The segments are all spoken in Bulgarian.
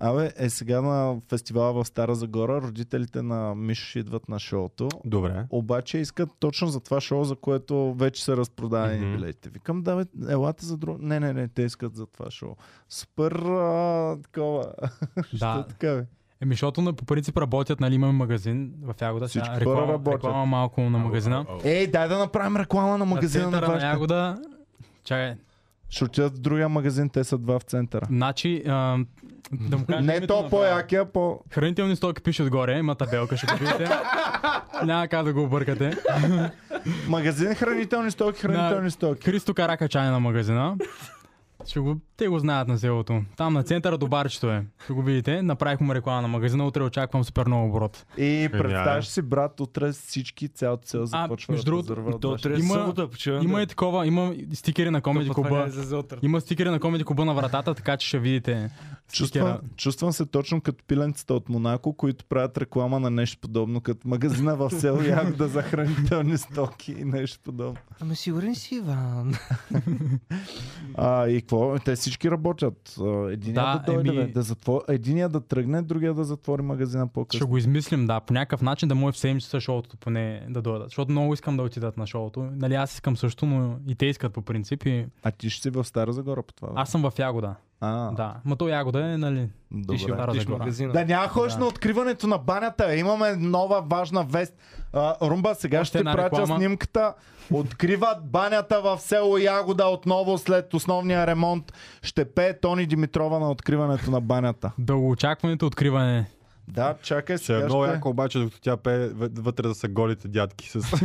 Абе, е сега на фестивала в Стара Загора, родителите на Мишо ще идват на шоуто. Добре. Обаче искат точно за това шоу, за което вече са разпродадени Мгм. билетите. Викам, да, бе, елате за друго. Не, не, не, те искат за това шоу. Супер а, такова. Що Да. така, бе? Еми, защото на- по принцип работят, нали, имаме магазин в Ягода. Сега Всички реклама, хора работят. реклама малко на магазина. Ей, дай да направим реклама на магазина на на. Ягода. Чакай, Ще отидат в другия магазин, те са два в центъра. значи, а, да му кажа Не то по-якия, по... Хранителни стоки пише отгоре, има табелка, ще го видите. Няма как да го объркате. Магазин хранителни стоки, хранителни стоки. Христо Карака чай на магазина. Ще го, те го знаят на селото. Там на центъра до барчето е. Ще го видите. Направих му реклама на магазина. Утре очаквам супер много оборот. И Гениален. представяш си, брат, утре всички цялото цел А, започва между да другото, то вашите. трябва Има- събота, почивам. Има и такова, има стикери на Комеди Куба. Утре. Има стикери на Комеди Куба на вратата, така че ще видите. Чувствам, чувствам се точно като пиленцата от Монако, които правят реклама на нещо подобно, като магазина в село Ягода за хранителни стоки и нещо подобно. Ами сигурен си, Иван. А, и какво? Те всички работят. Единия да, Да, дойде, еми- да затвор... единия да тръгне, другия да затвори магазина Ще по-късно. го измислим, да, по някакъв начин да може в 7 часа шоуто поне да дойдат. Защото много искам да отидат на шоуто. Нали, аз искам също, но и те искат по принцип. И... А ти ще си в Стара Загора по това. бе? Аз съм в Ягода. А, Да. Ма то Ягода е, нали? добре. Ти ще Стара Тиш магазина. Да няма ходиш Да. на откриването на банята. бе. Имаме нова важна вест. А, Румба, сега Още ще ти пратя реклама. снимката. Откриват банята в село Ягода отново след основния ремонт. Ще пее Тони Димитрова на откриването на банята. Дългоочакваното откриване. Да, чакай Ще е сега. много ще... яко, обаче, докато тя пее, въ- вътре да са голите дядки с...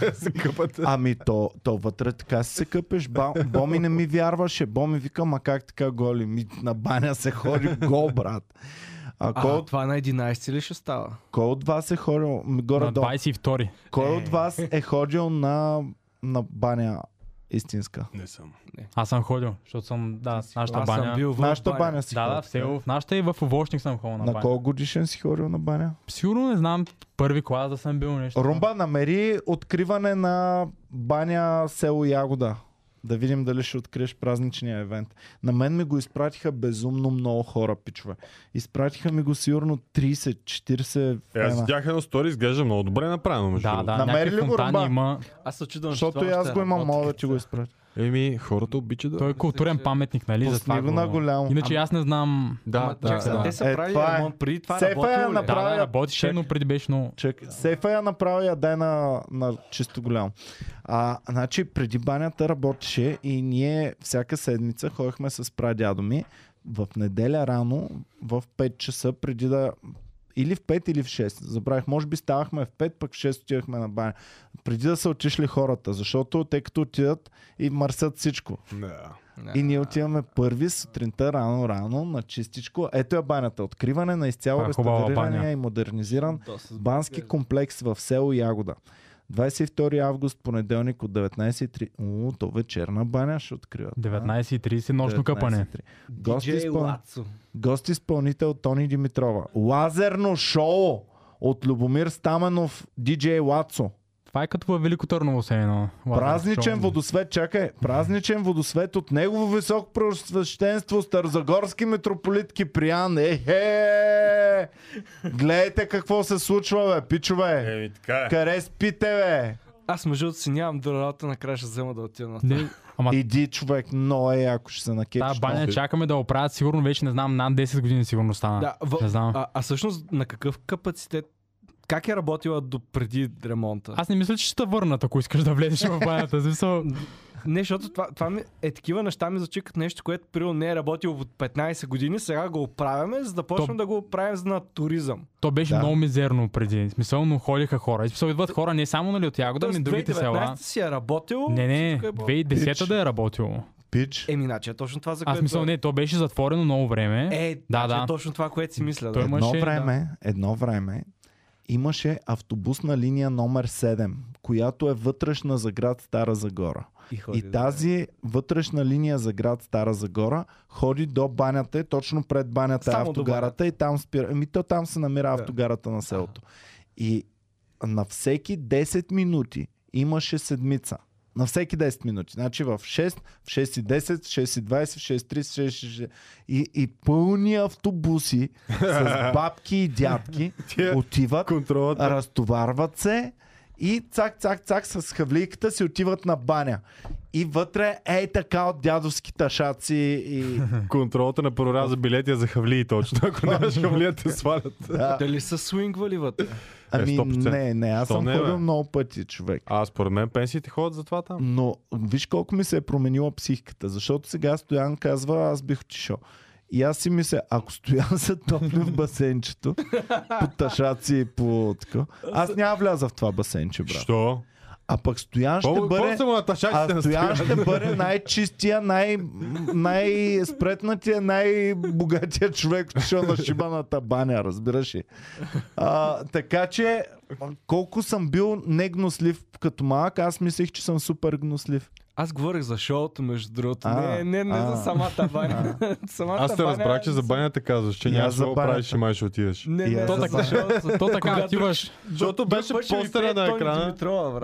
да се къпат. Ами то, то вътре така си се къпеш. Ба, Боми не ми вярваше. Боми вика, ма как така голи? Ми, на баня се ходи гол, брат. А, кой, А, от, това на 11 ли ще става? кой от вас е ходил? Ми, На Горе-долу. 22. Кой Е. от вас е ходил на, на баня истинска? Не съм. Аз съм ходил, защото съм, да, нашата Аз баня. съм бил в Нашата баня си Да, да, ходил. в село. В нашата и в Овощник съм ходил на, На баня. колко годишен си ходил на баня? Сигурно не знам, първи клас да съм бил нещо. Румба, намери откриване на баня село Ягода. Да видим дали ще откриеш празничния евент. На мен ми го изпратиха безумно много хора, пичове. Изпратиха ми го сигурно 30-40 Е, аз видях едно стори, изглежда много добре направено. Да, да, Намери ли го, Румба? има. Аз се чудвам, че Защото и аз го имам, работи, мога да ти го изпратя. Еми, хората обичат да... Той е културен паметник, нали? Пусни Затова го на го... голямо. Иначе аз не знам. Да, да, чак да. те са Е, правили това е. ремонт преди това Сейфа я ли? Да, чак- но преди беше много... Чек, сейфа я направи, я дай на, на чисто голям. А, значи, преди банята работеше и ние всяка седмица ходихме с прадядо ми в неделя рано в 5 часа преди да или в 5 или в 6. Забравих, може би ставахме в 5, пък в 6 отивахме на баня. Преди да са отишли хората, защото те като отидат и мърсят всичко. Да. И ние отиваме първи сутринта рано-рано на чистичко. Ето е банята. Откриване на изцяло е реставрирания и модернизиран Бански комплекс в село Ягода. 22 август, понеделник от 19.30. О, то вечерна баня ще откриват. 19.30 нощно къпане. Гост, изпъл... Гост изпълнител Тони Димитрова. Лазерно шоу от Любомир Стаменов, диджей Лацо. Това е като във Велико Търново се едно. Празничен водосвет, чакай, празничен водосвет от негово високо просвещенство Старзагорски митрополит Киприян. Ехе! Гледайте какво се случва, бе, пичове. Еми, така е. Къде спите, бе? Аз между другото си нямам до работа, накрая ще взема да отида на Не, ама Иди, човек, много е яко, ще се накепиш. тази баня много. чакаме да оправят сигурно вече не знам, над 10 години сигурно стана. Да, в, Не знам. а, а всъщност на какъв капацитет как е работила до преди ремонта? Аз не мисля, че ще те върнат, ако искаш да влезеш в банята. Смисъл, Не, защото това, това ми, е такива неща ми звучи като нещо, което примерно не е работило от 15 години, сега го оправяме, за да почнем да го правим за на туризъм. то беше Да. много мизерно преди. Смисъл, но ходиха хора. И Смисъл, идват хора не само нали, от Ягода, ами Тоест, другите 2019 села. си е работил. Не, не, всичко е било- 2010 да е работило. Пич. Еми, значи е точно това, за Аз което... мисля, не, то беше затворено много време. Е, Да, значи да. е точно това, което си мисля. Да. Едно имаше, време, едно време имаше автобусна линия номер 7, която е вътрешна за град Стара Загора. ходи, И да. тази вътрешна линия за град Стара Загора ходи до банята, и точно пред банята е Само автогарата и там спира. Ами то там се намира Да. автогарата на селото. И на всеки 10 минути имаше седмица. На всеки 10 минути. Значи в 6, в 6 и 10, в 6 и 20, в 6 и 30, в 6 и 60. И, и пълни автобуси с бабки и дядки отиват, контролата. разтоварват се и цак, цак, цак с хавлийката си отиват на баня. И вътре ей така от дядовски ташаци и... Контролата на проряза билети е за хавлии точно. Ако нямаш хавлия, те свалят. Да. Дали са свингвали вътре? Ами 100%. не, не, аз То съм не, бе. ходил много пъти, човек. А според мен пенсиите ходят за това там. Но виж колко ми се е променила психиката, защото сега Стоян казва, аз бих отишъл. И аз си мисля, ако Стоян се топли в басейнчето, по ташаци и по така, аз няма вляза в това басейнче, брат. Що? А пък Стоян ще Какво бъде... А Стоян Стоян? ще бъде най-чистия, най- най-спретнатия, най-богатия човек, отишъл на шибаната баня, разбираш ли? А, така че, колко съм бил негнослив като малък, аз мислех, че съм супер гнослив. Аз говорих за шоуто, между другото. А, не, не, не а. за самата баня. самата Аз те баня разбрах, е че за банята казваш, че за да правиш и май ще отидеш. Не, не, то така, То така отиваш. Защото беше постера на екрана.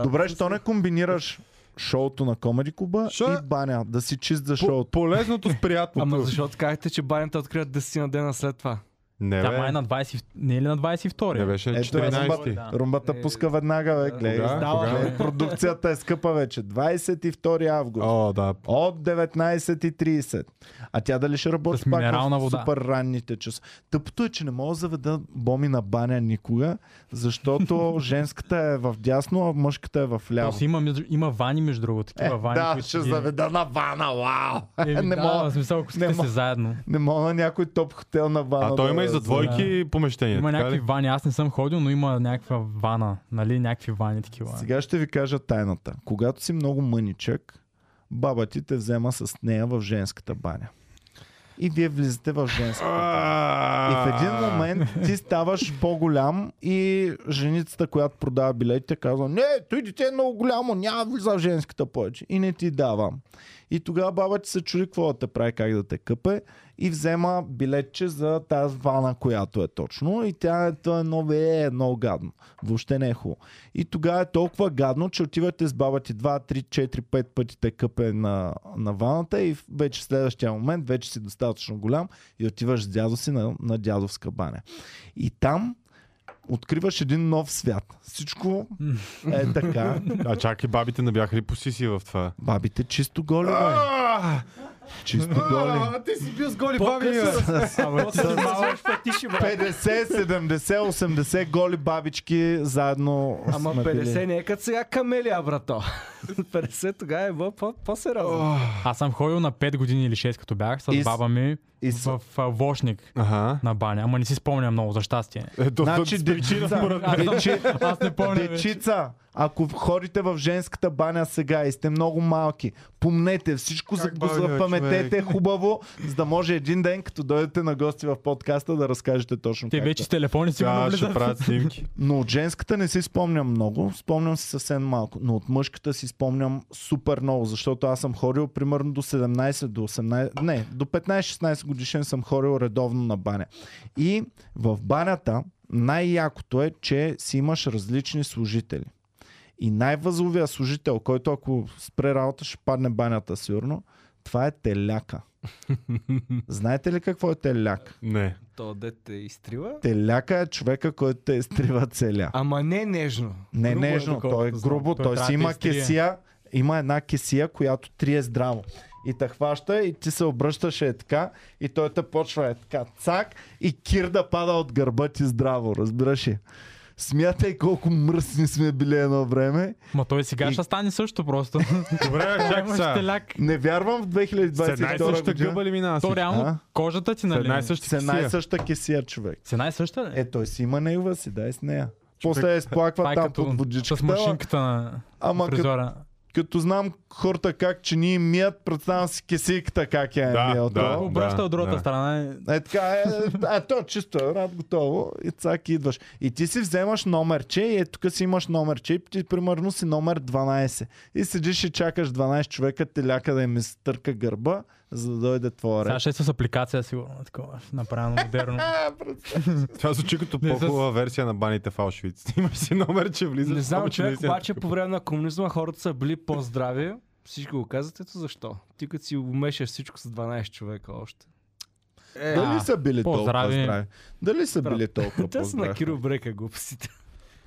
Добре, що не комбинираш шоуто на Комеди Куба Шо? и баня, да си чист за По- шоуто. Полезното с Ама приятното. защото казахте, че банята открият 10 на дена след това. Не, Тя бе. май е на 20, не е ли на 22? Не беше Ето, 14. Да. Румбата Е, пуска веднага, бе. да, Гледай, кога? Гледай, Кога? продукцията е скъпа вече. 22 август. О, да. От 19.30. А тя дали ще работи С пак минерална в вода. супер ранните часа. Тъпото е, че не мога да заведа боми на баня никога, защото женската е в дясно, а мъжката е в ляво. Просто има, има вани, между другото. Е, Такива вани, да, които ще ги- заведа на вана, вау! Еми, не да, мога. в смисъл, ако сте мога. заедно. Не мога на някой топ хотел на вана. А той да има и за двойки помещения. Има някакви ли? вани, аз не съм ходил, но има някаква вана, нали? Някакви вани такива. Сега ще ви кажа тайната. Когато си много мъничък, баба ти те взема с нея в женската баня. И вие влизате в женската баня. И в един момент ти ставаш по-голям и женицата, която продава билетите, казва, не, той дете е много голямо, няма да влиза в женската повече. И не ти дава. И тогава баба ти се чуди какво да те прави, как да те къпе и взема билетче за тази вана, която е точно. И тя е, това е много, е, много гадно. Въобще не е хубаво. И тогава е толкова гадно, че отивате с баба ти 2, 3, 4, 5 пъти те къпе на, на ваната и вече в следващия момент вече си достатъчно голям и отиваш с дядо си на, на дядовска баня. И там откриваш един нов свят. Всичко е така. А чакай, бабите не бяха ли по сиси в това? Бабите чисто голи. Чисто голи. ти си бил с голи Абе, ти си малък. 50, 70, 80 голи бабички заедно Ама сме 50 били. не е като сега камелия, брато. 50 тогава е по-сериозно. Аз съм ходил на 5 години или 6 като бях с- баба ми И с... в а, Вошник Ага. на баня. Ама не си спомням много, за щастие. Ето, Значи, дечица, дечи, Аз не помня дечица, ако ходите в женската баня сега и сте много малки, помнете, всичко за, Как го баня, запаметете хубаво, за да може един ден, като дойдете на гости в подкаста, да разкажете точно Те как вече с телефони сигурно Да, ще правят снимки. Но от женската не си спомням много, спомням си съвсем малко, но от мъжката си спомням супер много, защото аз съм ходил примерно до 17, до 18, не, до 15-16 годишен съм ходил редовно на баня. И в банята най-якото е, че си имаш различни служители. И най-възловия служител, който ако спре работа ще падне банята сигурно, това е теляка. Знаете ли какво е теляк? Не. То дете изтрива. Теляка е човека, който те изтрива целя. Ама не нежно. Не Грубо е, нежно, доколкото той е грубо, Той той, си има кесия, има една кесия, която трие здраво. И те хваща и ти се обръщаш е така и той те почва е така цак и кир да пада от гърба ти здраво, разбираш ли? Смятай колко мръсни сме били едно време. Ма той сега И- ще стане също просто. Добре, чакай сега. Не вярвам в С една и 2022 съща година. гъба ли минава То реално А? кожата ти, С една нали? и съща С една и кесия. съща кесия човек. С една и съща ли? Е, той си има негова си, дай с нея. После я изплаква е там под водичката. с машинката на Ама фризора. като знам хората как че ни мият, представям си кесийката как я е Да, мият. да. то. Обръща от другата да. страна. е- Е така, е, е, то чисто е, рад готово и цак идваш. И ти си вземаш номерче и е тук си имаш номерче и ти примерно си номер 12. И седиш и чакаш 12 човека теляка да им изтърка гърба, за да дойде твоя Сега ред. ще е с апликация, сигурно. Такова, направено модерно. Това звучи като по-хубава версия на баните в Аушвиц. Имаш си номер, че влизаш. Не знам, човек, обаче по време на комунизма хората са били по-здрави. Всички го казват, ето защо. Ти като си умешаш всичко с 12 човека още. Е, Дали са били толкова по-здрави. здрави? Дали са били толкова Те са на? Киро Брека глупостите.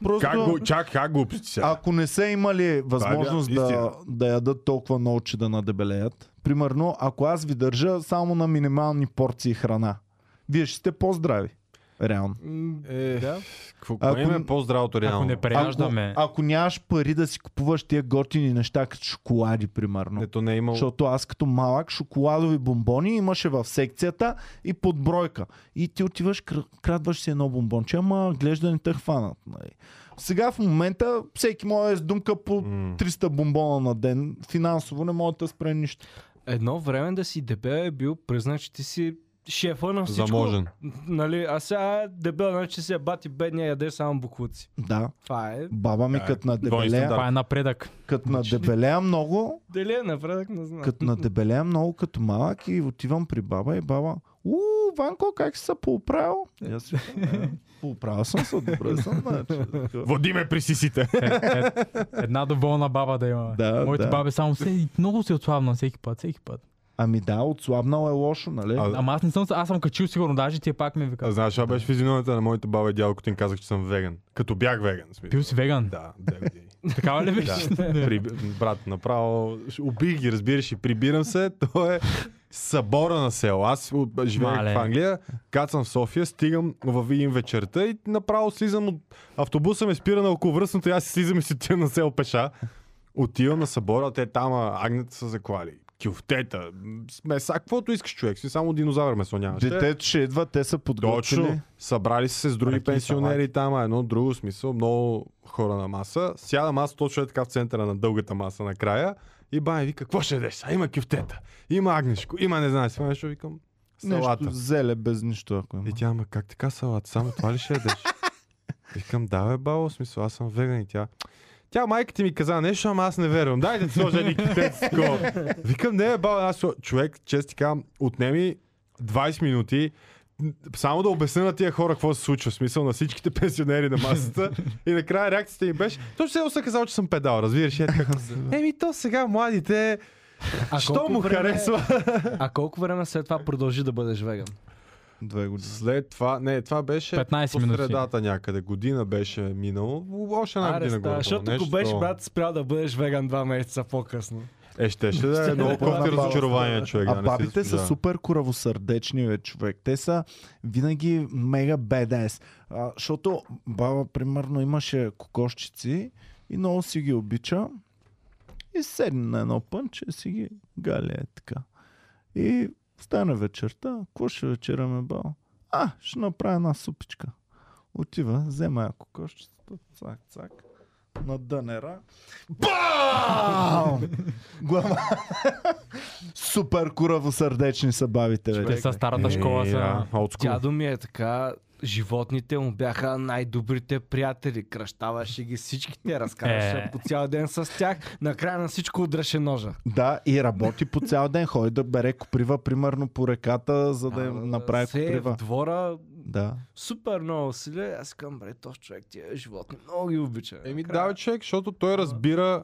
Просто, Как го, чак, как сега? ако не са имали възможност истина. да, да ядат толкова много, че да надебелеят, примерно, ако аз ви държа само на минимални порции храна, вие ще сте по-здрави. Реално. Е, Да. Какво Ако- е по-здравото реално? Ако не преяждаме. Ако, ако нямаш пари да си купуваш тия готини неща, като шоколади, примерно. Ето не е имал... Защото аз като малък шоколадови бомбони имаше в секцията и подбройка. И ти отиваш, кр- крадваш си едно бомбонче, ама гледаш да не те хванат. Нали. Сега в момента всеки може да е с думка по М. 300 бомбона на ден. Финансово не може да спре нищо. Едно време да си дебел е бил признак, че ти си шефа на всичко. Заможен. Нали, а сега дебел, значи че си е бати бедния, яде само буклуци. Да, Това е. баба ми Да, като на дебелея. Това е напредък. като на дебелея много, Дали е напредък, не знам. като на дебелея много като малък и отивам при баба и баба, Ванко, как си се поуправил? Си викам, «Е, поуправил съм се, добре съм. Значи. Води ме при сисите. Е, е, една доволна баба да има. Да, Моите да. баби само се, много се отслабна всеки път, всеки път. Ами да, отслабнал е лошо, нали? А, Ама аз не съм, аз съм качил сигурно, даже ти пак ми А, вика. знаеш, това беше физиономията на моите баба и дядо, като им казах, че съм веган. Като бях веган. смисъл. Бил си веган. Да, две години. Такава ли беше? Да. При, брат, направо убих ги, разбираш, и прибирам се. То е събора на село. Аз живеех в Англия, кацам в София, стигам в Видин вечерта и направо слизам от автобуса ме спира на околовръстното и аз си слизам и си отивам на село пеша. Отивам на събора, те там агнета са заклали. Кюфтета, меса, каквото искаш човек. Си само динозавър месо нямаше. Детето ще идва, те са подготвили. Точно. Събрали са се с други Ръки, пенсионери там, едно друго смисъл, много хора на маса. Сядам аз точно е така в центъра на дългата маса накрая и бай вика, какво ще ядеш? А има кюфтета, има агнешко, има не знам си, нещо викам. Салата. Нещо зеле без нищо, ако има. И тя, ама как така салата? Само това ли ще ядеш? Викам, да бе, в смисъл, аз съм веган и тя. Тя майка ти ми каза нещо, ама аз не вервам. Дайте ти сложа такова. Викам, не, бе, баба, аз човек, чест ти казвам, отнеми 20 минути, само да обясня на тия хора какво се случва, в смисъл на всичките пенсионери на масата. и накрая реакцията им беше, точно се съм казал, че съм педал, разбираш? Е така, Еми, то сега младите, А що му време- харесва? А колко време след това продължи да бъдеш веган? Две години. След това, не, това беше 15 по минути. средата някъде. Година беше минало. Още една Аре, година горе. защото ако беше брат спрял да бъдеш веган два месеца по-късно. Е, ще, ще да е много кофти баба. разочарование, човек. да А не си бабите са супер коравосърдечни, бе, човек. Те са винаги мега бедес. А, защото баба, примерно, имаше кокошчици и много си ги обича. И седне на едно пънче, си ги галя е така. И стане вечерта. Какво ще вечеряме, баба? А, ще направя една супичка. Отива, взема я кокошчицата, цак, цак, на дънера. Бам! Глава. Супер куравосърдечни са бабите, Те са старата школа. Е, Са. Дядо ми е така, животните му бяха най-добрите приятели. Кръщаваше ги всичките, разкарваше Е. по цял ден с тях. Накрая на всичко удреше ножа. Да, и работи по цял ден. Ходи да бере коприва, примерно по реката, за да им направи се коприва. в двора Да. супер много усилия. Аз казвам, бре, този човек, тия животни много ги обича. Еми Накрая- да, човек, защото той разбира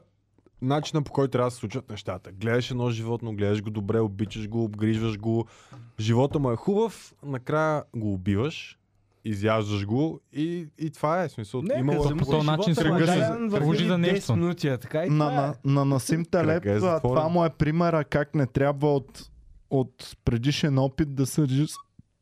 начина по който трябва да се случат нещата. Гледаш едно животно, гледаш го добре, обичаш го, обгрижваш го. Живота му е хубав, накрая го убиваш, изяждаш го и, и това е. Смисъл, Не, имало е по този начин се е се- едни за 10 нещо. минути, така и На, това е. на, на Насим Талеб, Кръга е това, му е примера как не трябва от, от предишен опит да съдиш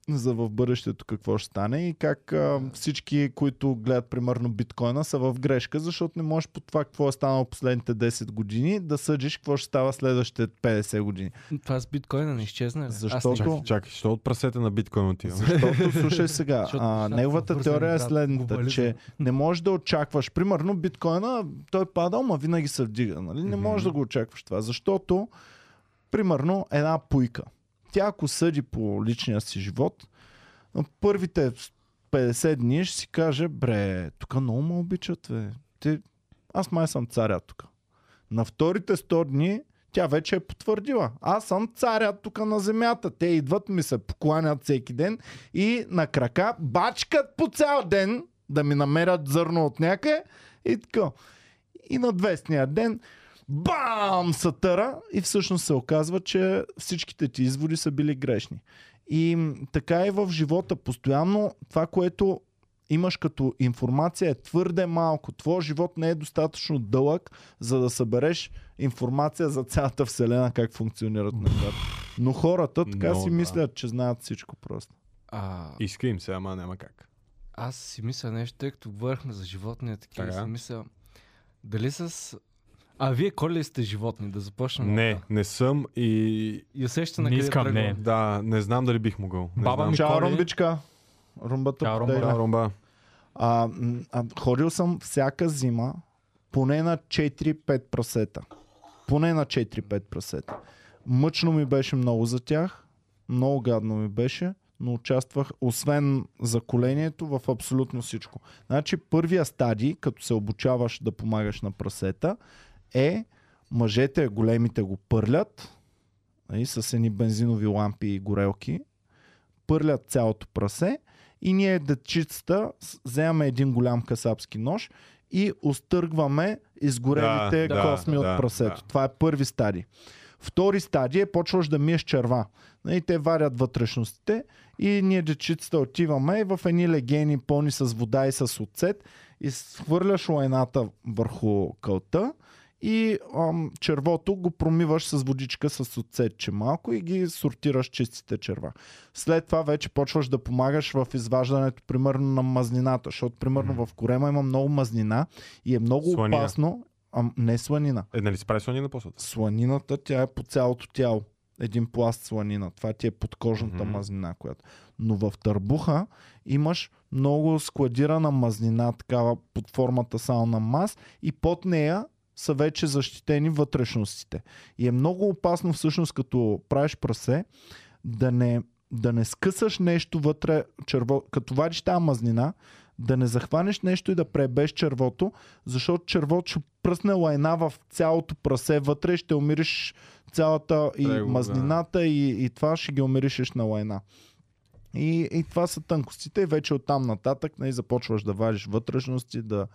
за в бъдещето какво ще стане и как а, всички, които гледат примерно биткоина са в грешка, защото не можеш по това какво е станало последните 10 години да съдиш какво ще става следващите 50 години. Това с биткоина не изчезна. ли? Аз Защото- не- Чакай, чакай, що от прасете на биткоин отивам? Защото, слушай сега, а, неговата теория е следната, че не можеш да очакваш. Примерно биткоина, той падал, ма винаги се вдига. Нали? Не можеш да го очакваш това, защото, примерно, една пуйка. Тя ако съди по личния си живот, първите 50 дни ще си каже, бре, тук много ме обичат, бе. Те, аз май съм царя тук. На вторите 100 дни Тя вече е потвърдила. Аз съм царя тук на земята. Те идват, ми се покланят всеки ден и на крака бачкат по цял ден да ми намерят зърно от някъде и така. И на 200-ния ден бам! Сатъра и всъщност се оказва, че всичките ти изводи са били грешни. И така е в живота. Постоянно това, което имаш като информация е твърде малко. Твоя живот не е достатъчно дълъг, за да събереш информация за цялата вселена, как функционират нещата. Но хората така Но, си да. мислят, че знаят всичко просто. А, Иска им се, ама няма как. аз си мисля нещо, тъй като говорихме за животни, и такива, Така. си мисля, дали с... А вие коли ли сте животни? Да започнем. Не, от- не съм и И усещате на Не къде искам, не. да, не знам дали бих могъл. Не Баба знам. ми- Чао, Коли? Румбичка. Румбата Чао. Румба. Да, Ромба. А, а, ходил съм всяка зима поне на 4-5 прасета. Поне на 4-5 прасета. Мъчно ми беше много за тях. Много гадно ми беше. Но участвах, освен за колението, в абсолютно всичко. Значи първия стадий, като се обучаваш да помагаш на прасета, е мъжете, големите го пърлят нали, с едни бензинови лампи и горелки. Пърлят цялото прасе и ние дечицата вземаме един голям касапски нож и остъргваме изгорелите Да, да, косми от да, прасето. да. Това е първи стадий. Втори стадий е почваш да миеш черва. И те варят вътрешностите и ние дечицата отиваме и в едни легени пълни с вода и с оцет и хвърляш лайната върху кълта и ам, червото го промиваш с водичка с оцетче малко и ги сортираш чистите черва. След това вече почваш да помагаш в изваждането, примерно, на мазнината, защото, примерно, в корема има много мазнина и е много Сланина. опасно. А, не сланина. Е, нали си прави слонина после? Сланината, тя е по цялото тяло. Един пласт сланина. Това ти е подкожната Мгм. мазнина, която. Но в търбуха имаш много складирана мазнина, такава под формата само на мас и под нея са вече защитени вътрешностите. И е много опасно всъщност като правиш прасе да не, да не скъсаш нещо вътре, черво, като вадиш тази мазнина, да не захванеш нещо и да пребеш червото, защото червото ще пръсне лайна в цялото прасе вътре и ще умириш цялата и Трего, да. мазнината и, и това ще ги умиришеш на лайна. И, и това са тънкостите и вече оттам нататък нали, започваш да вадиш вътрешности, да...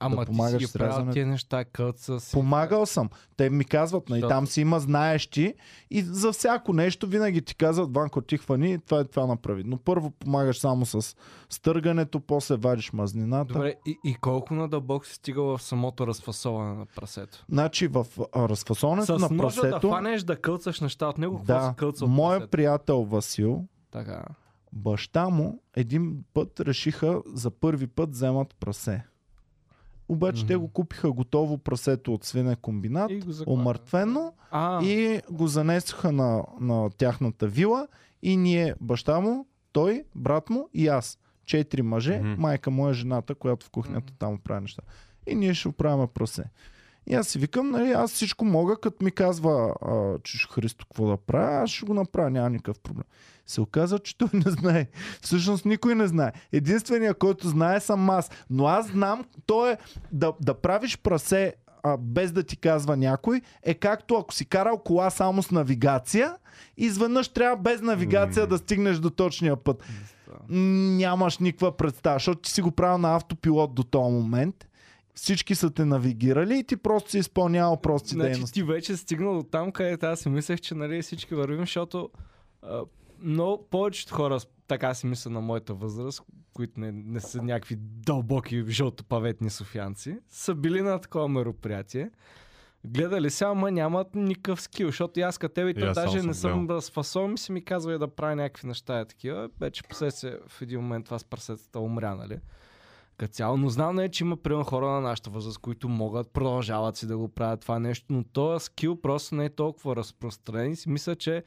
Ама да ти помагаш си ги с правил тия неща, кълца си. Помагал съм. Те ми казват, нали, Защото- там си има знаещи и за всяко нещо винаги ти казват, Ванко, ти хвани, това е това направи. Но първо помагаш само с стъргането, после вадиш мазнината. Добре, и, и колко надълбоко си стигал в самото разфасоване на прасето? Значи в а, разфасоването С на ножа да прасето... хванеш да кълцаш неща от него, какво да, си кълцал от моят прасето? приятел Васил, Така. Баща му един път решиха за първи път вземат прасе. Обаче Мгм. те го купиха готово прасето от свине комбинат, И омъртвено А, и го занесоха на, на тяхната вила и ние, баща му, той, брат му и аз. Четири мъже, Мгм. майка му е жената, която в кухнята там прави неща. И ние ще оправяме прасе. И аз си викам, нали, аз всичко мога, като ми казва а, че Христо какво да правя, аз ще го направя, няма никакъв проблем. Се оказа, че той не знае. Всъщност никой не знае. Единственият, който знае съм аз. Но аз знам, то е да, да правиш прасе а, без да ти казва някой, е както ако си карал кола само с навигация, изведнъж трябва без навигация М. да стигнеш до точния път. Нямаш никаква представа, защото ти си го правил на автопилот до този момент. Всички са те навигирали и ти просто си изпълнявал прости значи дейности. ти вече стигнал до там, където аз си мислех, че нали, всички вървим, защото а, много повечето хора, с- така си мисля на моята възраст, които не, не са някакви дълбоки жълтопаветни софианци, са били на такова мероприятие. Гледали се, ама нямат никакъв скил, защото и аз като тебе и аз даже само не съм съм гледал. разфасован и си ми казва и да правя някакви неща и такива. Вече последствие в един момент това с прасетата умря, нали? Като цяло, но знам, нали, че има примерно хора на нашата възраст, които могат, продължават си да го правят това нещо, но този скил просто не е толкова разпространен и си мисля, че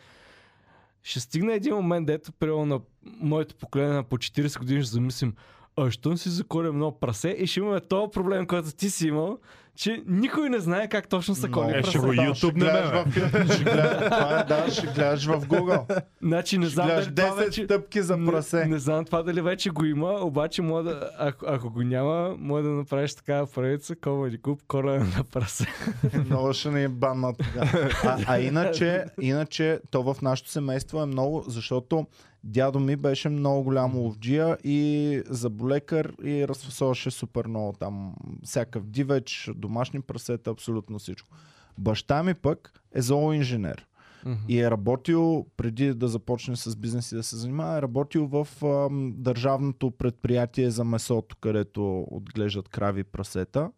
ще стигне един момент, дето примерно на моето поколение на по 40 години ще замислим, а що си заколем едно прасе и ще имаме този проблем, който ти си имал, че никой не знае как точно са коли Е, ще го. YouTube не, бе. в, ще гледаш, това е, да, ще гледаш в Google. Значи не знам гледаш дали това 10 вече... стъпки за Не, прасе. не знам това дали вече го има, обаче може да, ако, ако го няма, може да направиш такава правица, комеди куп, коля на прасе. Много ще ни е банна тогава. А, а иначе, иначе, то в нашото семейство е много, защото дядо ми беше много голям ловджия и заболекар и разфасоваше супер много там всякакъв дивеч, домашни прасета, абсолютно всичко. Баща ми пък е зооинженер. И е работил, преди да започне с бизнес и да се занимава, е работил в ам, държавното предприятие за месото, където отглеждат крави и прасета.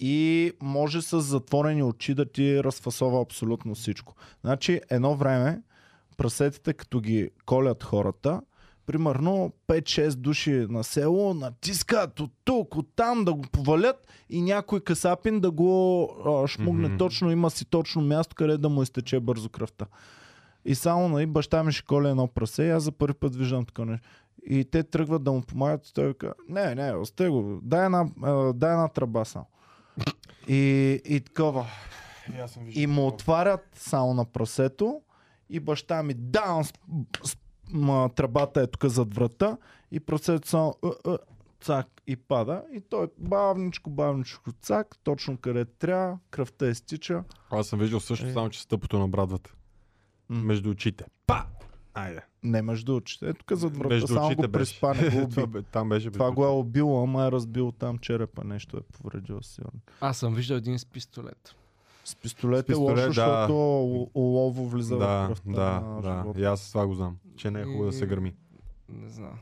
И може с затворени очи да ти разфасова абсолютно всичко. Значи, едно време, прасетите, като ги колят хората, примерно 5-6 души на село натискат от тук, от там да го повалят и някой касапин да го а, шмугне Мгм. точно, има си точно място, къде да му изтече бързо кръвта. И само нали, баща ми ще коля едно прасе и аз за първи път виждам такова нещо. И те тръгват да му помагат и той казва, не, не, остай го, дай една, а, дай една тръба само. И, и такова. И му отварят само на прасето и баща ми даун с, с, ма, тръбата е тук зад врата и прасето само «Е, е», цак и пада и той бавничко, бавничко цак, точно къде трябва, кръвта изтича. Аз съм виждал също, Е. само че стъпото на брадвата. М. Между очите. Па! Айде. Не между очите. Е, тук зад врата, Между само очите го не го Това уби. Там беше Това го е убило, ама е разбил там черепа, нещо е повредил сигурно. Аз съм виждал един с пистолет. С пистолет, С пистолет, е лошо, да. защото олово влиза в Да, кръвта да, на да. живота. И аз това го знам. Че не е хубаво да се И- гърми. Не знам.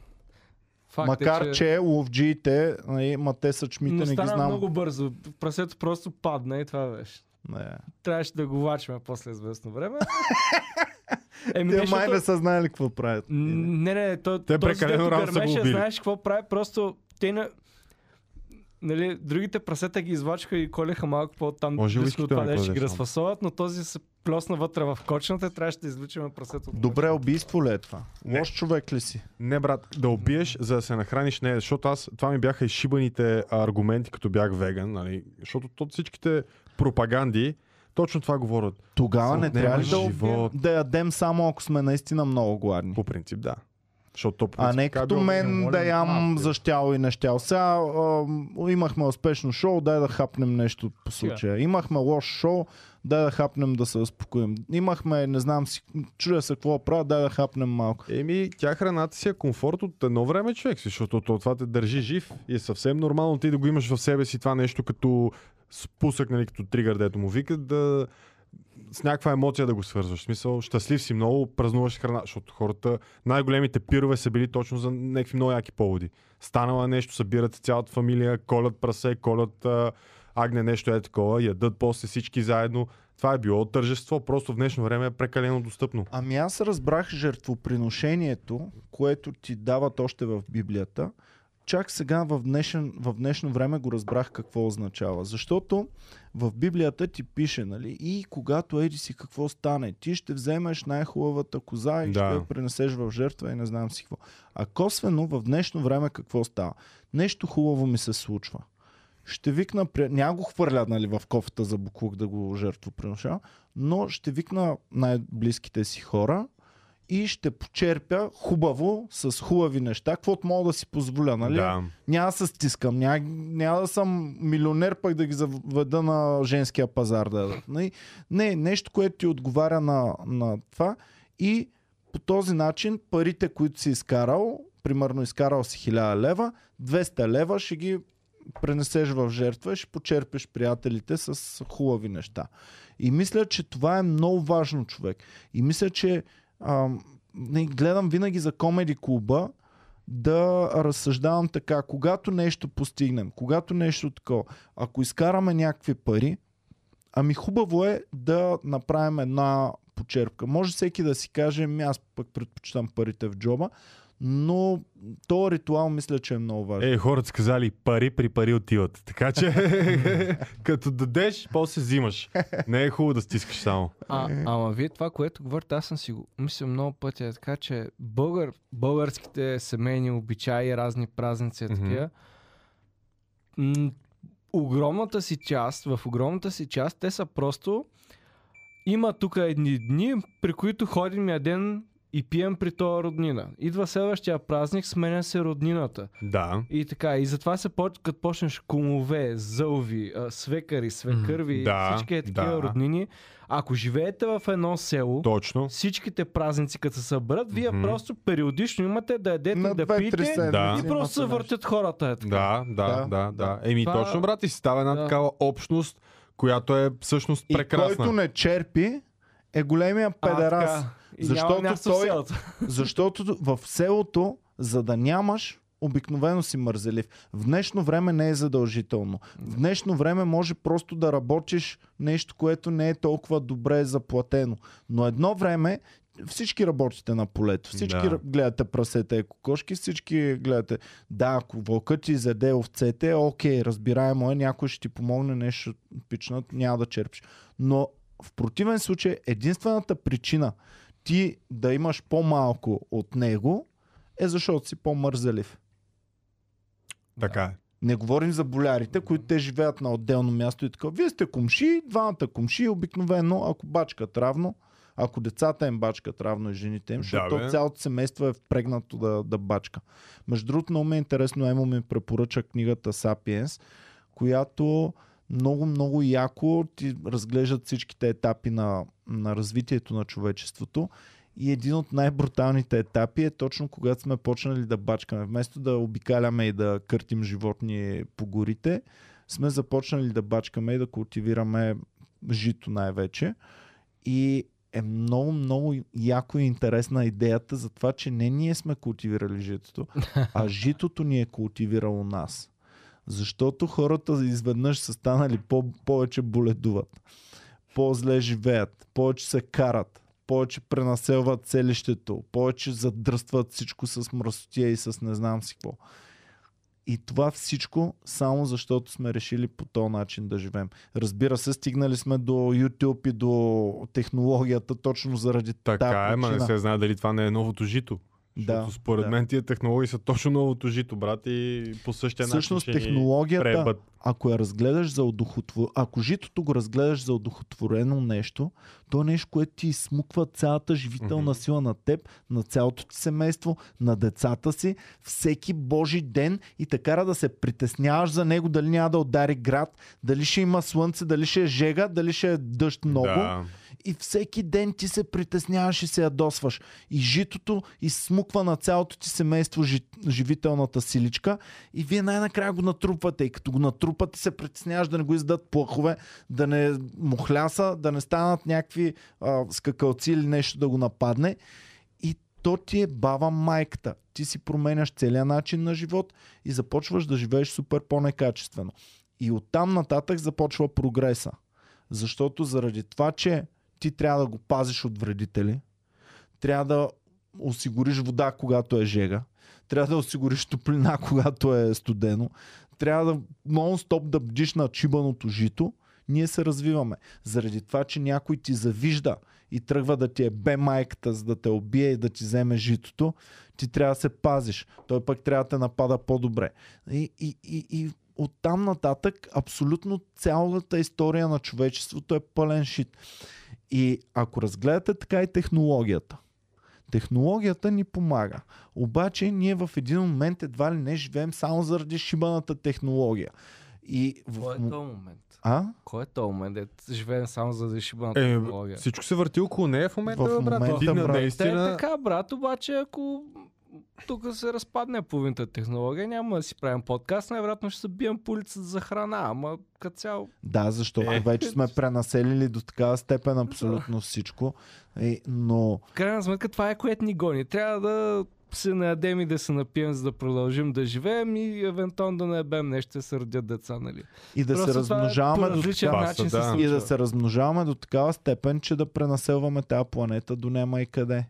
Факт Макар, е, че ловджиите, нали, ма те са чмите, не не ги знам. много бързо. Прасето просто падна и това беше. Не. Трябваше да го влачим после известно време. Еми, Те не, май не са знаели какво правят. Не, не, то, Те прекалено рано са го убили. знаеш какво прави, просто те на... Нали, другите прасета ги извлачаха и колеха малко по-там Може близко от това, ще ги разфасоват, но този се плесна вътре в кочната, трябваше да извличаме прасето. от Добре, убийство ли е това? Не. Лош човек ли си? Не, брат, да убиеш, за да се нахраниш, не, защото аз, това ми бяха изшибаните аргументи, като бях веган, нали? Защото то всичките пропаганди точно това говорят. Тогава не трябва ли да, живот. да ядем само ако сме наистина много гладни? По принцип, да. Защото то А не като било. мен да ям малко. за щяло и нещяло. Сега а, имахме успешно шоу, дай да хапнем нещо по случая. Имахме лошо шоу, дай да хапнем да се успокоим. Имахме, не знам си, чудя се какво правя, дай да хапнем малко. Еми, тя храната си е комфорт от едно време, човек, си, защото то, това те държи жив и е съвсем нормално ти да го имаш в себе си това нещо като спусък, нали, като тригър, дето му викат, да с някаква емоция да го свързваш. Смисъл, щастлив си много, празнуваш храна, защото хората, най-големите пирове са били точно за някакви много яки поводи. Станала нещо, събират цялата фамилия, колят прасе, колят а, агне, нещо е такова, ядат после всички заедно. Това е било тържество, просто в днешно време е прекалено достъпно. Ами аз разбрах жертвоприношението, което ти дават още в Библията. Чак сега в, днешен, в днешно време го разбрах какво означава. Защото в Библията ти пише, нали, и когато еди си какво стане, ти ще вземеш най-хубавата коза и Да. ще я пренесеш в жертва и не знам си какво. А косвено в днешно време какво става? Нещо хубаво ми се случва. Ще викна, няма го хвърля нали, в кофата за буклук да го жертвоприношава, но ще викна най-близките си хора и ще почерпя хубаво, с хубави неща, каквото мога да си позволя, нали? Да. Няма да се стискам, няма, няма да съм милионер, пък да ги заведа на женския пазар. Да, нали? Не, нещо, което ти отговаря на, на това и по този начин парите, които си изкарал, примерно изкарал си 1000 лева, 200 лева ще ги пренесеш в жертва и ще почерпиш приятелите с хубави неща. И мисля, че това е много важно, човек. И мисля, че ам, не, гледам винаги за комеди клуба да разсъждавам така. Когато нещо постигнем, когато нещо такова, ако изкараме някакви пари, ами хубаво е да направим една почерпка. Може всеки да си каже, «Ами аз пък предпочитам парите в джоба, но то ритуал мисля, че е много важен. Е, хората са казали пари при пари отиват. Така че като дадеш, после взимаш. Не е хубаво да стискаш само. А, ама вие това, което говорите, аз съм си го мислил много пъти, е така, че българ, българските семейни обичаи, разни празници, mm-hmm. такива, огромната си част, в огромната си част, те са просто има тук едни дни, при които ходим яден и пием при този роднина. Идва следващия празник, сменя се роднината. Да. И така, и затова се поч... като почнеш кумове, зълви, а, свекари, свекърви, Да, всички е такива да. роднини. Ако живеете в едно село, Точно. всичките празници, като се съберат, вие Мгм. просто периодично имате да ядете, На да пиете. Да. и просто се въртят хората. Е така. Да, да, Да, да, да. Еми, Това- точно, брат, и си става една Да. такава общност, която е всъщност И прекрасна. който не черпи, е големия А, педерас. така. И Защото няма място в той- селото. Защото в селото, за да нямаш, обикновено си мързелив. В днешно време не е задължително. В днешно време може просто да работиш нещо, което не е толкова добре заплатено. Но едно време всички работите на полето. Всички Да. да. гледате прасета и кокошки, всички гледате. Да, ако вълкът ти изяде овцете, окей, разбираемо е, някой ще ти помогне нещо пичнат, няма да черпиш. Но в противен случай, единствената причина ти да имаш по-малко от него е защото си по-мързелив. Така е. Не говорим за болярите, които те живеят на отделно място и така. Вие сте кумши, двамата кумши, обикновено, ако бачкат равно, ако децата им бачкат равно и жените им, Да, защото бе. цялото семейство е впрегнато да, да бачка. Между другото, много ми е интересно, Емо ми препоръча книгата Sapiens, която много, много яко ти разглеждат всичките етапи на, на развитието на човечеството. И един от най-бруталните етапи е точно когато сме почнали да бачкаме. Вместо да обикаляме и да къртим животни по горите, сме започнали да бачкаме и да култивираме жито най-вече. И е много, много яко и интересна идеята за това, че не ние сме култивирали житото, а житото ни е култивирало нас. Защото хората изведнъж са станали по- повече боледуват, по-зле живеят, повече се карат, повече пренаселват селището, повече задръстват всичко с мръсотия и с не знам си какво. И това всичко само защото сме решили по този начин да живеем. Разбира се, стигнали сме до YouTube и до технологията точно заради Така тази е, ма не се знае дали това не е новото жито. Защото Да, според да. мен тия технологии са точно новото жито, брат, и по същия Всъщност начин ни технологията, пребът. ако я разгледаш за удохотвор... ако житото го разгледаш за удохотворено нещо, то е нещо, което ти смуква цялата живителна Мгм. сила на теб, на цялото ти семейство, на децата си, всеки божи ден и те кара да се притесняваш за него, дали няма да удари град, дали ще има слънце, дали ще е жега, дали ще е дъжд много. Да. И всеки ден ти се притесняваш и се ядосваш. И житото изсмуква на цялото ти семейство жи, живителната силичка и вие най-накрая го натрупвате. И като го натрупате се притесняваш да не го издадат плъхове, да не мухляса, да не станат някакви а, скакалци или нещо да го нападне. И то ти е баба майката. Ти си променяш целия начин на живот и започваш да живееш супер по-некачествено. И оттам нататък започва прогреса. Защото заради това, че ти трябва да го пазиш от вредители, трябва да осигуриш вода, когато е жега, трябва да осигуриш топлина, когато е студено, трябва да нон-стоп да бдиш на чибаното жито, ние се развиваме. Заради това, че някой ти завижда и тръгва да ти е бе майката, за да те убие и да ти вземе житото, ти трябва да се пазиш. Той пък трябва да те напада по-добре. И, и, и, и оттам нататък абсолютно цялата история на човечеството е пълен шит. И ако разгледате така и технологията, технологията ни помага. Обаче ние в един момент едва ли не живеем само заради шибаната технология. И в... Кой е този момент? А? Кой е този момент? Де живеем само за да шибана Е, технология. всичко се върти около нея в момента, В бе, брат. момента, брат. Те е наистина... така, брат, обаче ако тук се разпадне половината технология, няма да си правим подкаст, най-вероятно ще се бием по улицата за храна, ама като цяло Да, защото Е. вече сме пренаселили до такава степен абсолютно всичко. Е, но В крайна сметка това е което ни гони. Трябва да се наядем и да се напием, за да продължим да живеем и евентуално да наебем нещо, да се родят деца, нали? и да Просто се е размножаваме до различен така, Паса, начин се да. и да се размножаваме до такава степен, че да пренаселваме тази планета до няма и къде.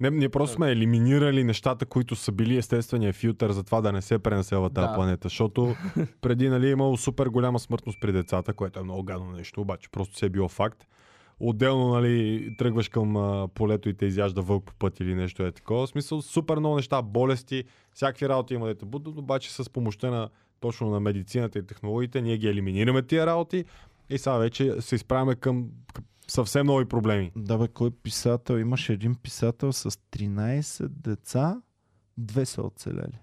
Не, ние просто сме елиминирали нещата, които са били естествения филтър за това да не се пренаселва тази Да. планета. Защото преди нали, е имало супер голяма смъртност при децата, което е много гадно нещо, обаче просто си е било факт. Отделно, нали, тръгваш към а, полето и те изяжда вълк по път или нещо е такова. В смисъл, супер много неща, болести, всякакви работи има да те будат, обаче с помощта на точно на медицината и технологиите, ние ги елиминираме тия работи и сега вече се изправяме към съвсем нови проблеми. Да бе, кой писател? Имаше един писател с 13 деца, две са оцелели.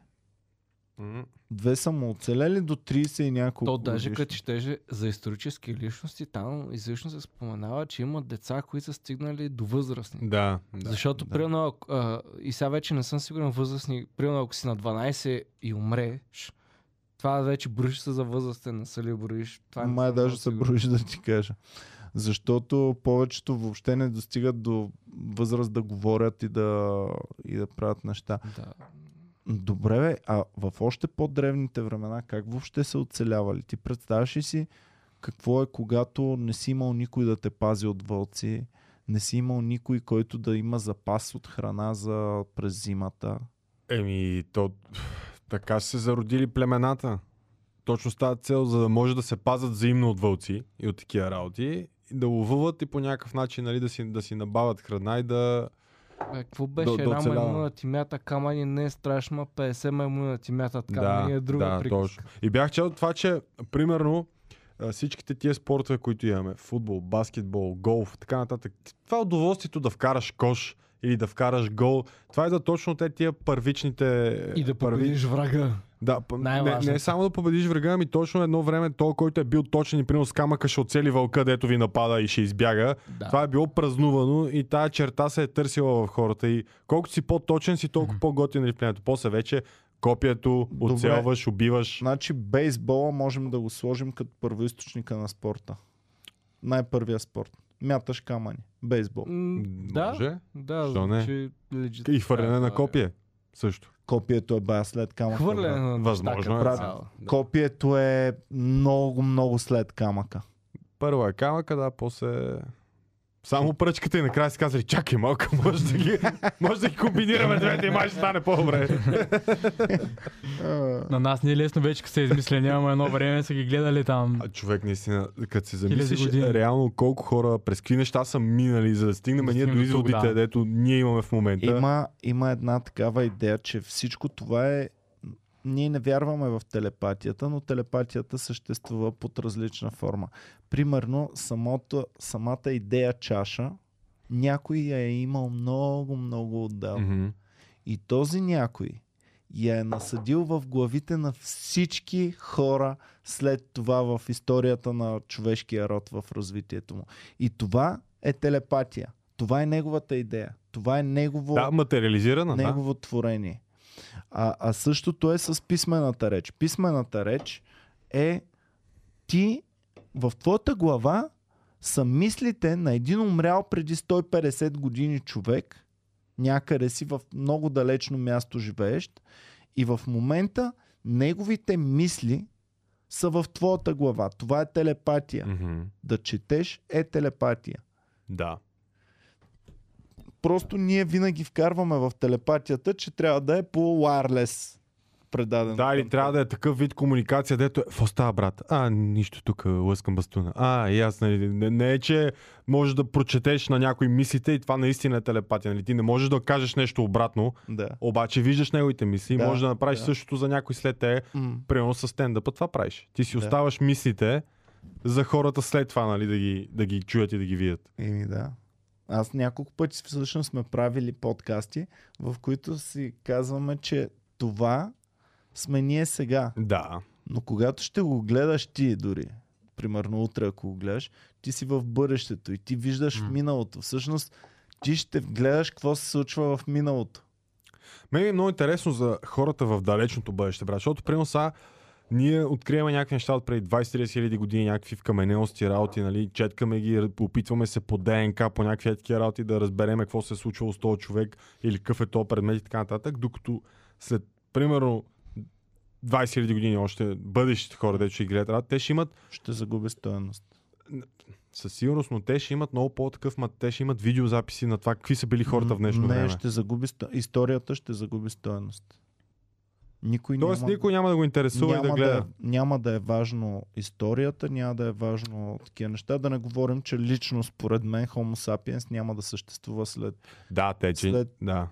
Две са му оцелели до 30 и няколко То даже годишни. като четеше за исторически личности, там изрично се споменава, че има деца, които са стигнали до възрастни. Да, да. Защото, да. примерно, а, и сега вече не съм сигурен възрастни, примерно ако си на 12 и умреш, това вече броиш се за възрастен, не са ли броиш? Това Май даже се броиш да ти кажа. Защото повечето въобще не достигат до възраст да говорят и да, и да правят неща. Да. Добре, бе, а в още по-древните времена как въобще са оцелявали? Ти представяш ли си какво е когато не си имал никой да те пази от вълци, не си имал никой, който да има запас от храна за през зимата? Еми, то така са се зародили племената. Точно с тази цел, за да може да се пазят взаимно от вълци и от такива работи, да ловуват и по някакъв начин нали, да, си, да си набавят храна и да... Е, какво беше? До- Една оцелява. маймуна ти мята камъни не е страшно, ма 50 маймуна ти мятат камъни да, е друга да, приказка. точно. И бях чел това, че примерно всичките тия спортове, които имаме, футбол, баскетбол, голф, така нататък, това е удоволствието да вкараш кош или да вкараш гол. Това е за точно те тия първичните... И да първи- победиш врага. Да, не, не само да победиш врага, ами точно едно време то, който е бил точен и примерно с камъка ще оцели вълка, дето ви напада и ще избяга. Да. Това е било празнувано и тая черта се е търсила в хората. И колкото си по-точен, си толкова по-готин нали, в племето. После вече копието, Добре. оцелваш, убиваш. Значи бейсбола можем да го сложим като първоисточника на спорта. Най-първия спорт. Мяташ камъни. Бейсбол. М, Да, Може. да, Защо не? legit. И хвърляне на е. копие. Също. Копието е бая след камъка. Хвърляне на Възможно е. Брат. Копието е много, много след камъка. Първо е камъка, да, после... Само пръчката и накрая си казали, чакай малко, може да ги, може да ги комбинираме двете и май ще стане по-добре. На нас не е лесно вече, като се измисля. Нямаме едно време, са ги гледали там. А човек наистина, като се замислиш реално колко хора през какви неща са минали, за да стигнем Да ние до изводите, да. дето ние имаме в момента. Има, има една такава идея, че всичко това е... Ние не вярваме в телепатията, но телепатията съществува под различна форма. Примерно, самото, самата идея чаша, някой я е имал много, много отдавна. Мгм. И този някой я е насъдил в главите на всички хора след това в историята на човешкия род в развитието му. И това е телепатия. Това е неговата идея. Това е негово, Да, материализирана, да. негово творение. А, а същото е с писмената реч. Писмената реч е ти в твоята глава са мислите на един умрял преди 150 години човек, някъде си в много далечно място живеещ и в момента неговите мисли са в твоята глава. Това е телепатия. Мгм. Да четеш е телепатия. Да. Просто ние винаги вкарваме в телепатията, че трябва да е по wireless предадено. Да, или трябва да е такъв вид комуникация, дето е, какво става, брат? А, нищо тук, лъскам бастуна. А, аз, нали, не, не е, че можеш да прочетеш на някой мислите и това наистина е телепатия. Нали? Ти не можеш да кажеш нещо обратно, Да. обаче виждаш неговите мисли и Да, можеш да направиш да. същото за някой след те. М. Примерно с стендъпа това правиш. Ти си Да. оставаш мислите за хората след това, нали, да ги, да ги чуят и да ги видят. Еми да. Аз няколко пъти всъщност сме правили подкасти, в които си казваме, че това сме ние сега. Да. Но когато ще го гледаш ти дори, примерно утре ако го гледаш, ти си в бъдещето и ти виждаш М. миналото. Всъщност ти ще гледаш какво се случва в миналото. Мен е много интересно за хората в далечното бъдеще, брат, защото примерно сега ние откриваме някакви неща от преди 20-30 хиляди години, някакви вкаменелости работи, нали, четкаме ги, опитваме се по ДНК, по някакви такива работи да разбереме какво се е случвало с този човек или какъв е този предмет и така нататък, докато след примерно 20 хиляди години още бъдещите хора, дето ще ги гледат те ще имат Ще загуби стоеност. със сигурност, но те ще имат много по-такъв, ма те ще имат видеозаписи на това какви са били хората в днешно не, време. ще загуби сто... историята ще загуби стоеност. Никой Тоест няма... никой няма да го интересува и да няма, гледа. да, е- няма да е важно историята, няма да е важно такива неща. Да не говорим, че лично според мен Homo sapiens няма да съществува след... Да, те, че... След- Да.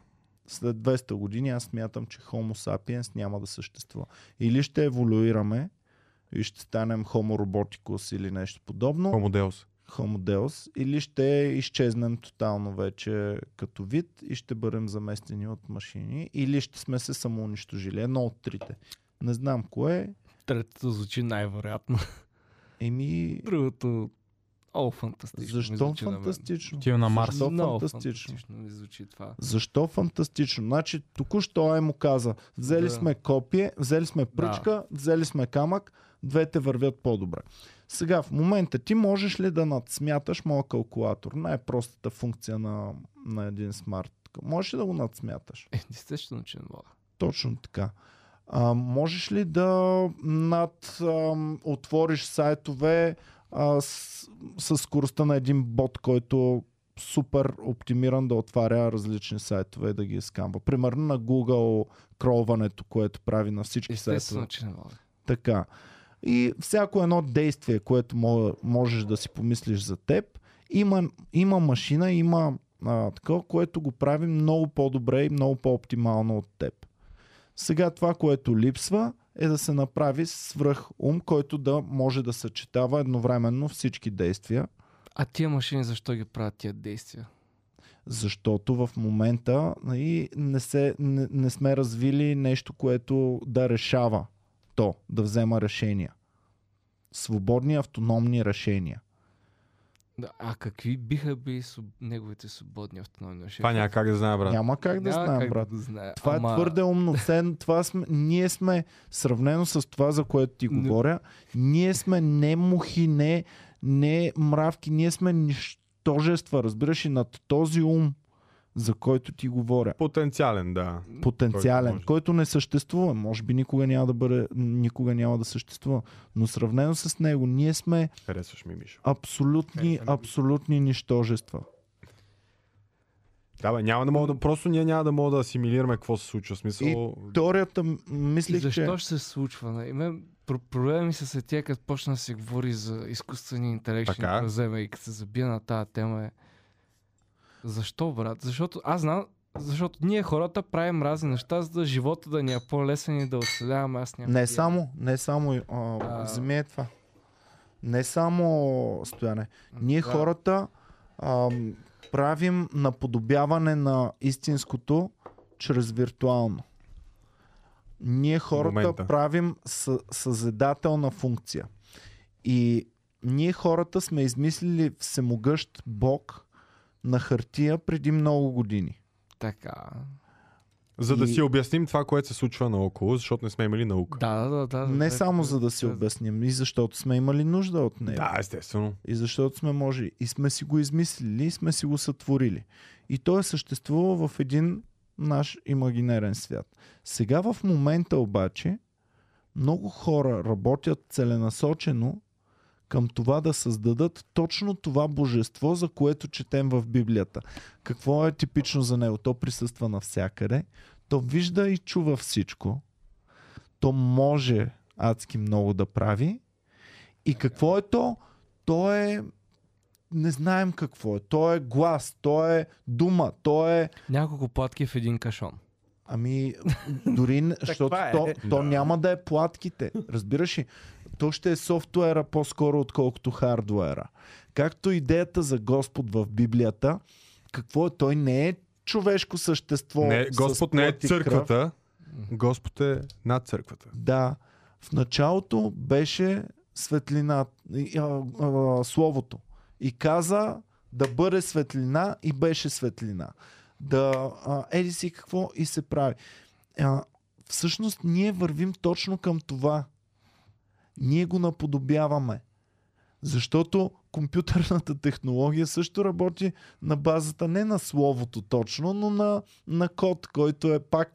след 200 години аз смятам, че Homo sapiens няма да съществува. Или ще еволюираме и ще станем Homo roboticus или нещо подобно, Homo Deus. Homo Deus, или ще изчезнем тотално вече като вид и ще бъдем заместени от машини, или ще сме се самоунищожили. Едно от трите. Не знам кое. Третото звучи най-вероятно. Еми, Другото... О, фантастично. ми защо фантастично? Отива на Марс. Защо Много фантастично? фантастично ми звучи това. Защо фантастично? Значи, току-що е му каза, взели Да. сме копие, взели сме пръчка, взели сме камък, двете вървят по-добре. Сега, в момента, ти можеш ли да надсмяташ моя калкулатор? Най-простата функция на, на един смарт. Можеш ли да го надсмяташ? Е, естествено, че не мога. Точно така. А, можеш ли да над ам, отвориш сайтове а, с, с скоростта на един бот, който супер оптимиран да отваря различни сайтове и да ги скамва. Примерно на Google кролването, което прави на всички Естествено, сайтове. че не мога. Така. И всяко едно действие, което мо- можеш да си помислиш за теб, има, има машина, има а, такова, което го прави много по-добре и много по-оптимално от теб. Сега това, което липсва, е да се направи свръх ум, който да може да съчетава едновременно всички действия, А тия машини защо ги правят тия действия? защото в момента нали, не, се, не, не сме развили нещо, което да решава то, да взема решения. Свободни автономни решения. Да, а какви биха били суб... неговите свободни автономни решения? Това няма как да знае, брат. Няма как да Няма знаем, как брат. Да знае. Това Ама... е твърде умно. Сен, това сме, ние сме, сравнено с това, за което ти Не. говоря, ние сме не мухи, не, не мравки, ние сме нищожества, разбираш, и над този ум, за който ти говоря. Потенциален, да. Потенциален, Който който, не съществува. Може би никога няма да бъде, никога няма да съществува. Но сравнено с него, ние сме Харесваш ми, Мишо. абсолютни, абсолютни нищожества. Да, бе, няма да мога да... Просто ние няма да мога да асимилираме какво се случва. Смисъл... Теорията, м- И мислих, защо че... ще се случва? Нали? Мен, про- проблема ми се след тия, като почна да се говори за изкуствения интелект, ще вземе и като се забия на тази тема е... Защо, брат? Защото аз знам, защото ние хората правим разни неща, за да живота да ни е по-лесен и да оцеляваме. Аз Не идея. само, не само, а, А. вземи е това. Не само стояне. Ние Да. хората а, правим наподобяване на истинското чрез виртуално. Ние хората момента. правим съ, съзидателна функция. И ние хората сме измислили всемогъщ Бог на хартия преди много години. Така. За да И- си обясним това, което се случва наоколо, защото не сме имали наука. Да, да, да. да Не да, само да, за да си да. обясним, и защото сме имали нужда от нея. Да, естествено. И защото сме можели. И сме си го измислили, и сме си го сътворили. И той е съществува в един наш имагинерен свят. Сега в момента обаче много хора работят целенасочено към това да създадат точно това божество, за което четем в Библията. Какво е типично за него? То присъства навсякъде, то вижда и чува всичко, то може адски много да прави. И какво е то? То е не знаем какво е. То е глас, то е дума, то е Няколко платки в един кашон. Ами, дори, защото е. то, то Да. няма да е платките. Разбираш ли? То ще е софтуера по-скоро, отколкото хардуера. Както идеята за Господ в Библията, какво е? Той не е човешко същество. Не, Господ не е и кръв. църквата, Господ е над църквата. Да. В началото беше светлина, словото. И каза да бъде светлина и беше светлина. Да, еди си какво и се прави. А, всъщност ние вървим точно към това. Ние го наподобяваме. Защото компютърната технология също работи на базата не на словото точно, но на, на код, който е пак,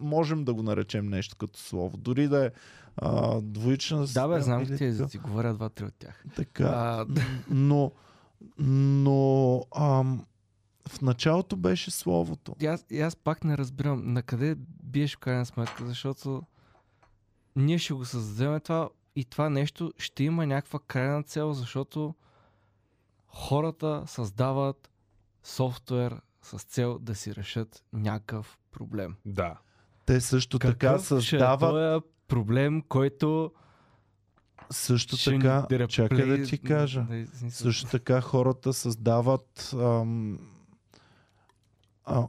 можем да го наречем нещо като слово. Дори да е а, двоична Да, бе, знам или ти така. езици. Говоря два-три от тях. Така. А, Но, но ам, в началото беше словото. И аз, и аз пак не разбирам на къде биеш в крайна сметка, защото ние ще го създадем това и това нещо ще има някаква крайна цел, защото хората създават софтуер с цел да си решат някакъв проблем. Да. Те също така Какъв ще е създават, проблем, който също ще така, чакай да ти кажа, Да, също така хората създават, ам,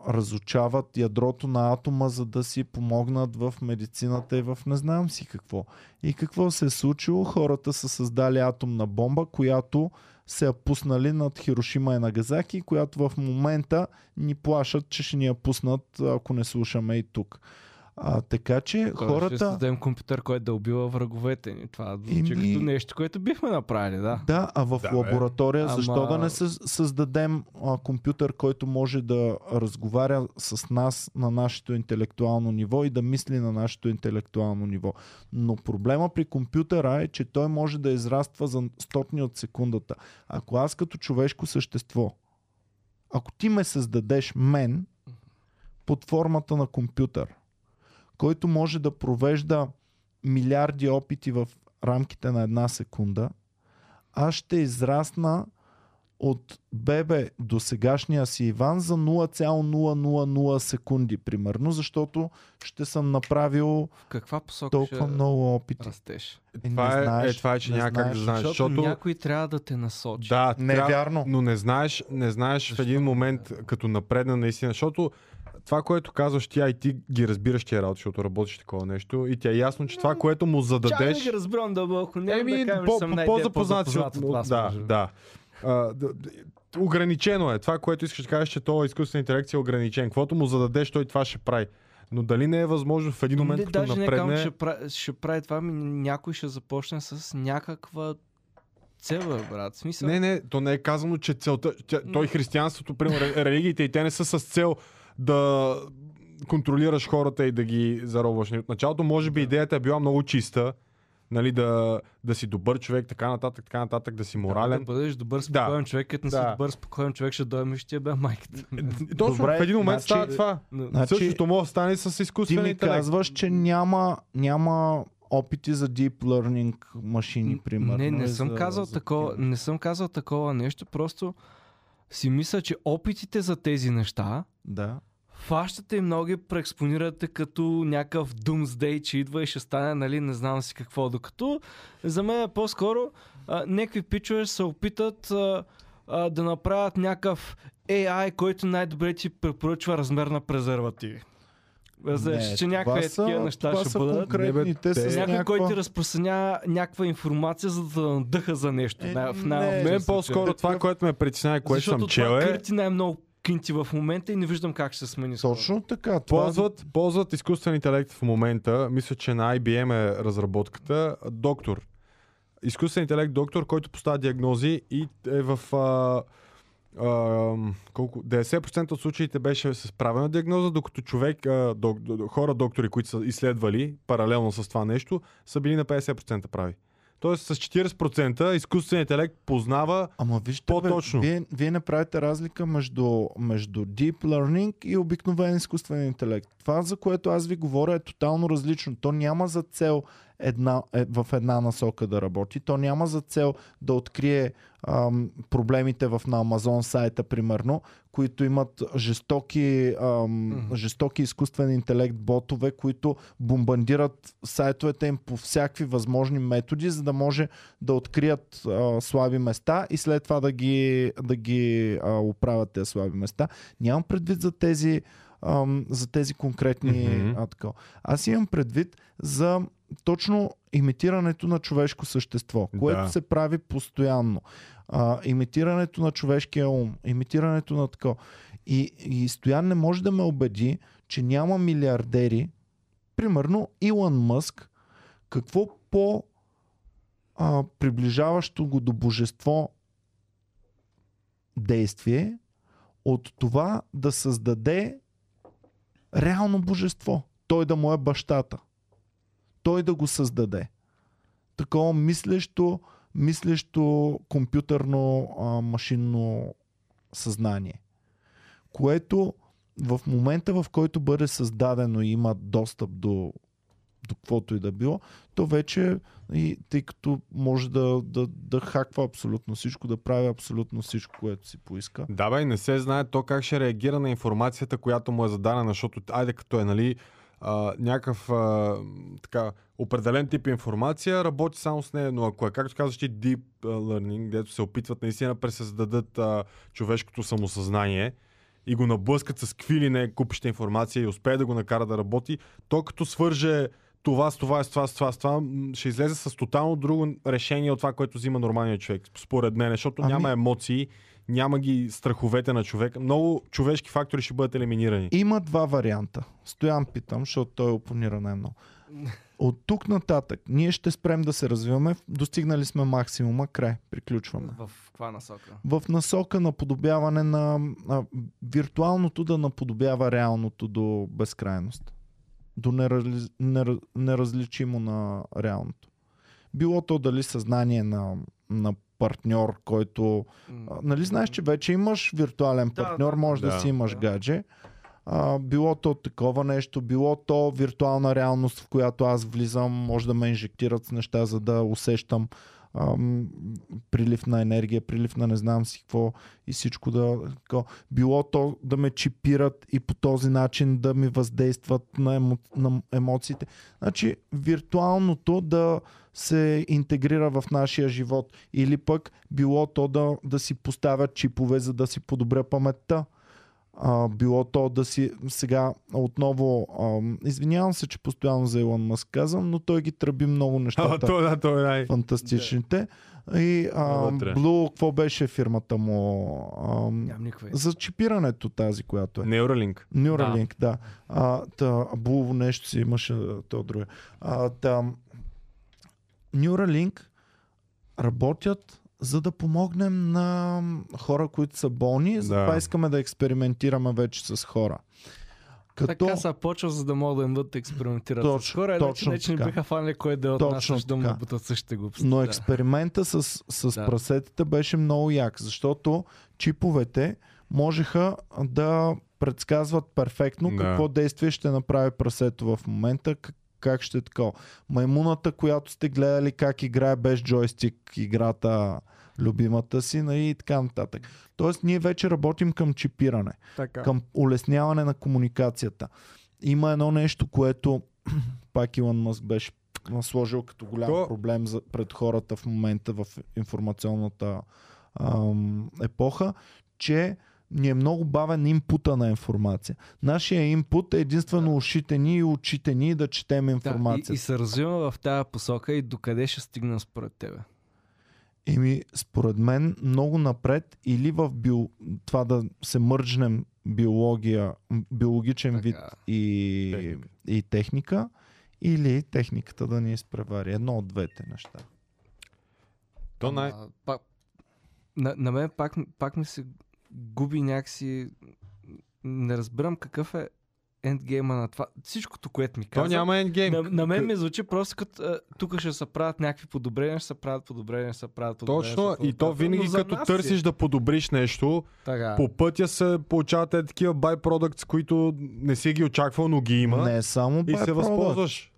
разучават ядрото на атома, за да си помогнат в медицината и в не знам си какво. И какво се е случило? Хората са създали атомна бомба, която се я пуснали над Хирошима и Нагазаки, която в момента ни плашат, че ще ни я пуснат, ако не слушаме и тук. А, така че Ще хората... създадем компютър, който да убива враговете ни. Това звучи Еми- като нещо, което бихме направили, да. Да, а в Да, бе. лаборатория, Ама- защо да не създадем а, компютър, който може да разговаря с нас на нашето интелектуално ниво и да мисли на нашето интелектуално ниво. Но проблема при компютъра е, че той може да израства за стотни от секундата. Ако аз като човешко същество, ако ти ме създадеш мен под формата на компютър, който може да провежда милиарди опити в рамките на една секунда, аз ще израсна от бебе до сегашния си Иван за 0,000 секунди, примерно, защото ще съм направил В каква посока толкова ще много опити. растеш? Е, Това не е, знаеш, е, това е, че няма как да знаеш. знаеш. Защото, Защото, някой трябва да те насочи. да, Не е трябва- вярно. но не знаеш, не знаеш в един момент, като напредна наистина, защото това, което казваш ти, а и ти ги разбираш тия работи, защото работиш такова нещо и ти е ясно, че това, което му Чакай да зададеш... ги разбирам дълбоко. Не Еми, да кажем, по, че съм по, по-запознат от... по-запознат от вас, Да, да. А, ограничено е. Това, което искаш да кажеш, че то изкуствен интелект е ограничен. Каквото му зададеш, той това ще прави. Но дали не е възможно в един момент, не, като даже не напредне... ще, прави, ще прави това, ми някой ще започне с някаква цел, брат. Смисъл, Не, не, то не е казано, че целта... Тя, той християнството, примерно, ре- религиите и те не са с цел да контролираш хората и да ги заробваш. От началото, може би, идеята е била много чиста, нали, да, да си добър човек, така нататък, така нататък, да си Да морален. бъдеш добър, спокоен Да. човек, като не си Да. добър, спокоен човек, ще дойме и ще ти е бе майката. Точно Добре, в един момент значи- става това. Значи, Същото може да стане с Ти изкуствен ми интелект. казваш, че няма, няма опити за deep learning машини, примерно. Не, не съм за- казал за такова, такива. не съм казал такова нещо, просто си мисля, че опитите за тези неща Да. Фащате и много ги преекспонирате като някакъв Doomsday, че идва и ще стане, нали, не знам си какво. Докато за мен е по-скоро а, някакви пичове се опитат а, а, да направят някакъв AI, който най-добре ти препоръчва размер на презервативи. Разбираш, че това някакви е са- такива неща това ще са бъдат. конкретни. Не, бе, те те- с Някой, някаква... който ти разпространява някаква информация, за да надъха за нещо. Е, най- в не, най- Мен по-скоро това, което ме притеснява, и което Защото съм чел това е, кърти най-много кинти в момента и не виждам как ще се смени. скоро. Точно така. Това... ползват, ползват изкуствен интелект в момента. Мисля, че на IBM е разработката. Доктор. Изкуствен интелект доктор, който поставя диагнози и е в а, а, колко, 90% от случаите беше с правилна диагноза, докато човек, а, док, хора доктори, които са изследвали паралелно с това нещо, са били на 50% прави. Тоест с 40% изкуственият интелект познава Ама вижте, По-точно. Бе, вие, вие не правите разлика между, между deep learning и обикновен изкуствен интелект. Това, за което аз ви говоря, е тотално различно. То няма за цел една, е, в една насока да работи. То няма за цел да открие ам, проблемите в на Амазон сайта, примерно, които имат жестоки, ам, жестоки изкуствен интелект ботове, които бомбандират сайтовете им по всякакви възможни методи, за да може да открият а, слаби места и след това да ги, да ги а, оправят тези слаби места. Нямам предвид за тези, ам, за тези конкретни. Мгм. А, така. Аз имам предвид за точно имитирането на човешко същество, което Да. се прави постоянно. А, имитирането на човешкия ум, имитирането на такова. И, и Стоян не може да ме убеди, че няма милиардери, примерно Илон Мъск, какво по а, приближаващо го до божество действие от това да създаде реално божество. Той да му е бащата. Той да го създаде. Такова мислещо, мислещо компютърно а, машинно съзнание. Което в момента, в който бъде създадено и има достъп до, до каквото и да било, то вече и тъй като може да, да, да хаква абсолютно всичко, да прави абсолютно всичко, което си поиска. Да, бе, не се знае то как ще реагира на информацията, която му е зададена, защото, айде, като е, нали, а, някакъв а, така, определен тип информация, работи само с нея, но ако е, както казваш ти, deep learning, дето се опитват наистина да пресъздадат а, човешкото самосъзнание и го наблъскат с какви ли не купища информация и успее да го накара да работи, то като свърже това с това, с това, с това, с това, ще излезе с тотално друго решение от това, което взима нормалният човек, според мен, защото Ами- няма емоции, няма ги страховете на човека. Много човешки фактори ще бъдат елиминирани. Има два варианта. Стоян питам, защото той опонира най-много. От тук нататък ние ще спрем да се развиваме. Достигнали сме максимума, край, приключваме. В каква насока? В насока на подобяване на а, виртуалното да наподобява реалното до безкрайност. До нераз, нер, неразличимо на реалното. Било то дали съзнание на, на партньор, който а, нали знаеш, че вече имаш виртуален партньор, да, може да, да, си имаш да. гадже. А, било то такова нещо, било то виртуална реалност, в която аз влизам, може да ме инжектират с неща, за да усещам ам, прилив на енергия, прилив на не знам си какво и всичко да... тако. Било то да ме чипират и по този начин да ми въздействат на, емо, на емоциите. Значи виртуалното да се интегрира в нашия живот. Или пък било то да, да си поставят чипове, за да си подобря паметта. А, било то да си сега отново ам, извинявам се, че постоянно за Илон Мъск казвам, но той ги тръби много А, нещата то, да, то е най... фантастичните. И а. Blue, какво беше фирмата му? Нямам никаква за чипирането тази, която е. Neuralink. Neuralink, да. А, та, Blue нещо си имаше, то друго. А, та, Neuralink работят за да помогнем на хора, които са болни. Затова Да. искаме да експериментираме вече с хора. Като... Така са почва, за да могат да идват да експериментират с Точно- хора. точно Иначе не така. биха фанали кой да е от нас, Точно също да му бутат същите глупости. Но да. експеримента с, с Да. прасетите беше много як, защото чиповете можеха да предсказват перфектно Да. какво действие ще направи прасето в момента, как ще е такова. Маймуната, която сте гледали как играе без джойстик играта любимата си нали, и така нататък. Тоест ние вече работим към чипиране Така. към улесняване на комуникацията. Има едно нещо, което пак Илон Мъск беше сложил като голям То- проблем за, пред хората в момента в информационната ам, епоха, че ни е много бавен импута на информация. Нашия импут е единствено ушите ни и очите ни да четем Да, и, информация. и се развиваме в тази посока и докъде ще стигнем според тебе? Еми, според мен, много напред или в био... това да се мържнем биология, биологичен вид Така. и Техника. и техника, или техниката да ни изпревари. Едно от двете неща. То най... Пак, на, на мен пак, пак ми се губи някакси... Не разбирам какъв е ендгейма на това. Всичкото, което ми То каза. няма ендгейм. На, на мен ми звучи просто като тук ще се правят някакви подобрения, ще се правят подобрения, ще се правят подобрения. Точно, и то винаги като търсиш си. да подобриш нещо, Така. по пътя се получават е такива byproducts, които не си ги очаквал, но ги има. Не само и се възползваш.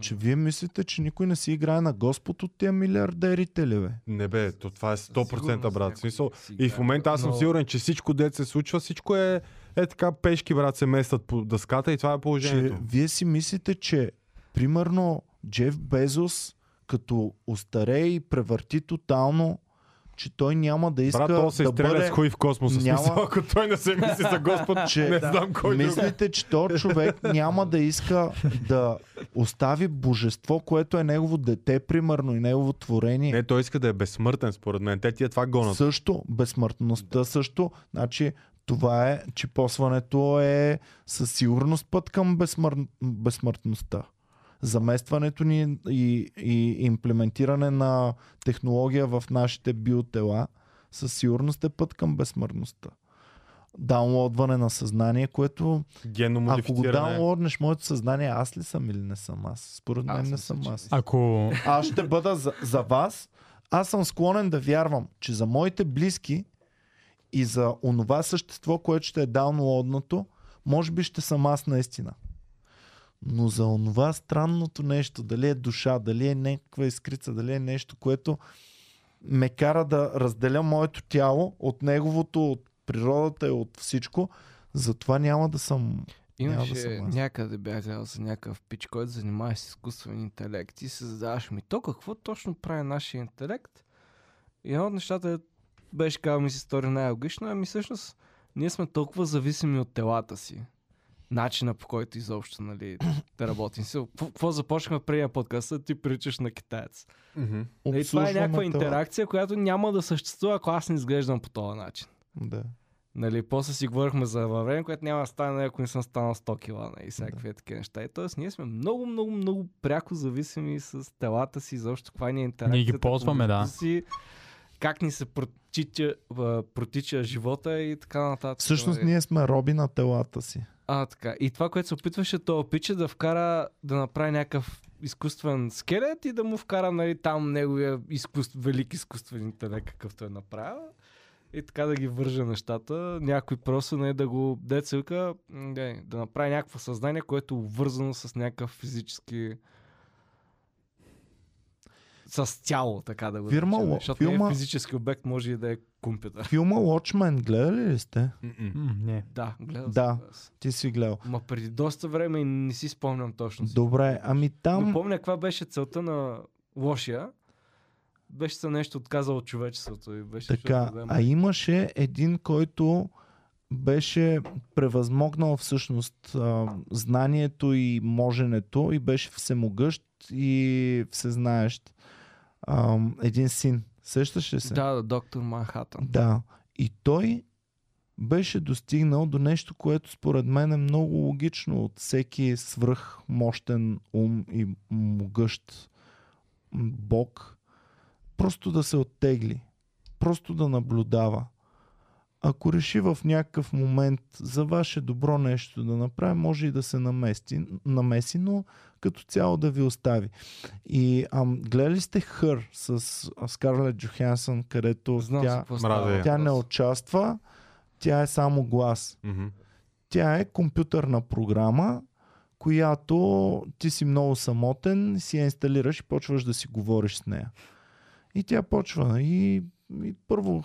Че вие мислите, че никой не си играе на Господ от тия милиардерите ли, бе? Не бе, то това е 100% Сигурност брат. Смисъл, си и в момента аз съм но- сигурен, че всичко дет се случва, всичко е, е така пешки, брат, се местат по дъската и това е Че положението. вие си мислите, че примерно Джеф Безос като остарее и превърти тотално, че той няма да иска Брат, то се да бъде... с хуй в космоса. Няма- Смисъл, ако той не се мисли за Господ, Че- не знам кой. Мислите, че този човек няма да иска да остави божество, което е негово дете, примерно, и негово творение. Не, той иска да е безсмъртен, според мен. Те тия това гонат. Също, безсмъртността също. Значи, това е, че посването е със сигурност път към безсмър... безсмъртността. Заместването ни и, и имплементиране на технология в нашите биотела със сигурност е път към безсмъртността. Даунлодване на съзнание, което ако го даунлоднеш моето съзнание, аз ли съм или не съм аз? Според Аз мен не съм аз. Ако Аз ще бъда за, за вас. Аз съм склонен да вярвам, че за моите близки и за онова същество, което ще е даунлоднато, може би ще съм аз наистина. Но за онова странното нещо, дали е душа, дали е някаква искрица, дали е нещо, което ме кара да разделя моето тяло от неговото, от природата и от всичко, затова няма да съм... Няма да Имаше съм някъде бях гледал за някакъв пич, който занимава с изкуствен интелект и се задаваш ми то какво точно прави нашия интелект? И едно от нещата беше казал ми се стори най-логично, ами всъщност ние сме толкова зависими от телата си. Начина по който изобщо нали, да работим. Какво започнахме преди подкаста, ти приличаш на китаец. Мгм. Нали, това е някаква интеракция, която няма да съществува, ако аз не изглеждам по този начин. Да. Нали, после си говорихме за време, което няма да стане, ако не съм станал 100 кила нали, и всякакви да. такива неща. И т.е. ние сме много, много, много пряко зависими с телата си, защо каква ни е интеракцията. Ние ги ползваме, да. Си, как ни се протича, протича живота и така нататък. Всъщност нали. ние сме роби на телата си. А, така. И това, което се опитваше то пич е да вкара, да направи някакъв изкуствен скелет и да му вкара нали, там неговия изкуств, велик изкуствен интелект, какъвто е направил. И така да ги вържа нещата. Някой просто не да го деца да направи някакво съзнание, което е обвързано с някакъв физически с тяло, така да го Фирма наречем, Ло- Защото не филма- е физически обект, може и да е компютър. Филма Watchmen гледали ли сте? М, не. Да, гледал Да. съм. Ти си гледал. Ма преди доста време и не си спомням точно. си. Добре, ами Но там... помня каква беше целта на лошия. Беше се нещо отказал от човечеството. И беше Така, да а има- имаше един, който беше превъзмогнал всъщност а, знанието и моженето и беше всемогъщ и всезнаещ. А, един син. Сещаш ли се? Да, доктор Манхатън. Да. И той беше достигнал до нещо, което според мен е много логично от всеки свръхмощен ум и могъщ бог. Просто да се оттегли. Просто да наблюдава. Ако реши в някакъв момент за ваше добро нещо да направи, може и да се намести, намеси, но като цяло да ви остави. И ам, гледали сте Хър с Скарлет Джохансън, където Знам тя, какво мразя става я. въпрос. тя не участва, тя е само глас. Мгм. Тя е компютърна програма, която ти си много самотен, си я инсталираш и почваш да си говориш с нея. И тя почва и, и първо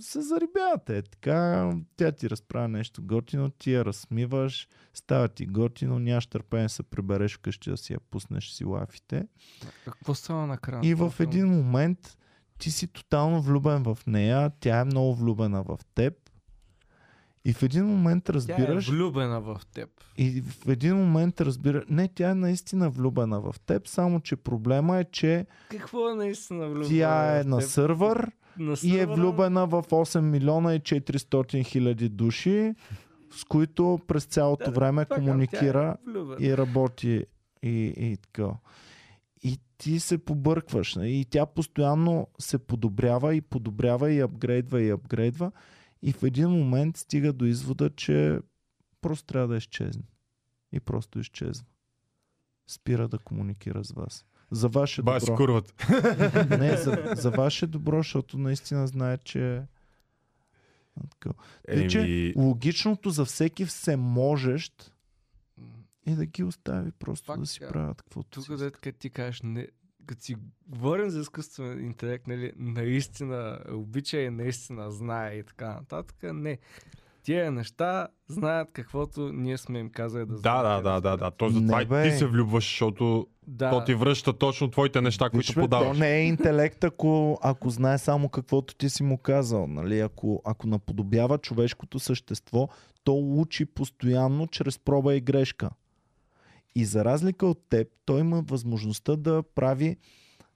се зарибявате. Е, така, тя ти разправя нещо готино, ти я разсмиваш, става ти готино, нямаш търпение се прибереш вкъщи да си я пуснеш си лафите. Какво става накрая? И в един момент ти си тотално влюбен в нея, тя е много влюбена в теб. И в един момент Тя разбираш, е влюбена в теб. и в един момент разбира, не, тя е наистина влюбена в теб, само че проблема е, че Какво е наистина влюбена тя е в на теб? сървър на и е влюбена в 8 милиона и 400 хиляди души, с които през цялото Да, време това казвам, комуникира е влюбена. и работи и, и така. И ти се побъркваш. нали? И тя постоянно се подобрява и подобрява и апгрейдва и апгрейдва. И в един момент стига до извода, че просто трябва да изчезне. И просто изчезва. Спира да комуникира с вас. За ваше си добро. курват. Не, за, за ваше добро, защото наистина знае, че... е. Тъй, че логичното за всеки всеможещ е да ги остави просто Пак да си правят каквото Тук, си дето като ти кажеш, не, като си говорим за изкуствен интелект, нали, наистина обича и наистина знае и така нататък, не. Тия неща знаят каквото ние сме им казали да да, знаят. да, да, да, да. То Не, затова и бе. ти се влюбваш, защото да. то ти връща точно твоите неща, които Виж, бе, подаваш. То не е интелект, ако, ако знае само каквото ти си му казал. Нали? Ако, ако наподобява човешкото същество, то учи постоянно чрез проба и грешка. И за разлика от теб, той има възможността да прави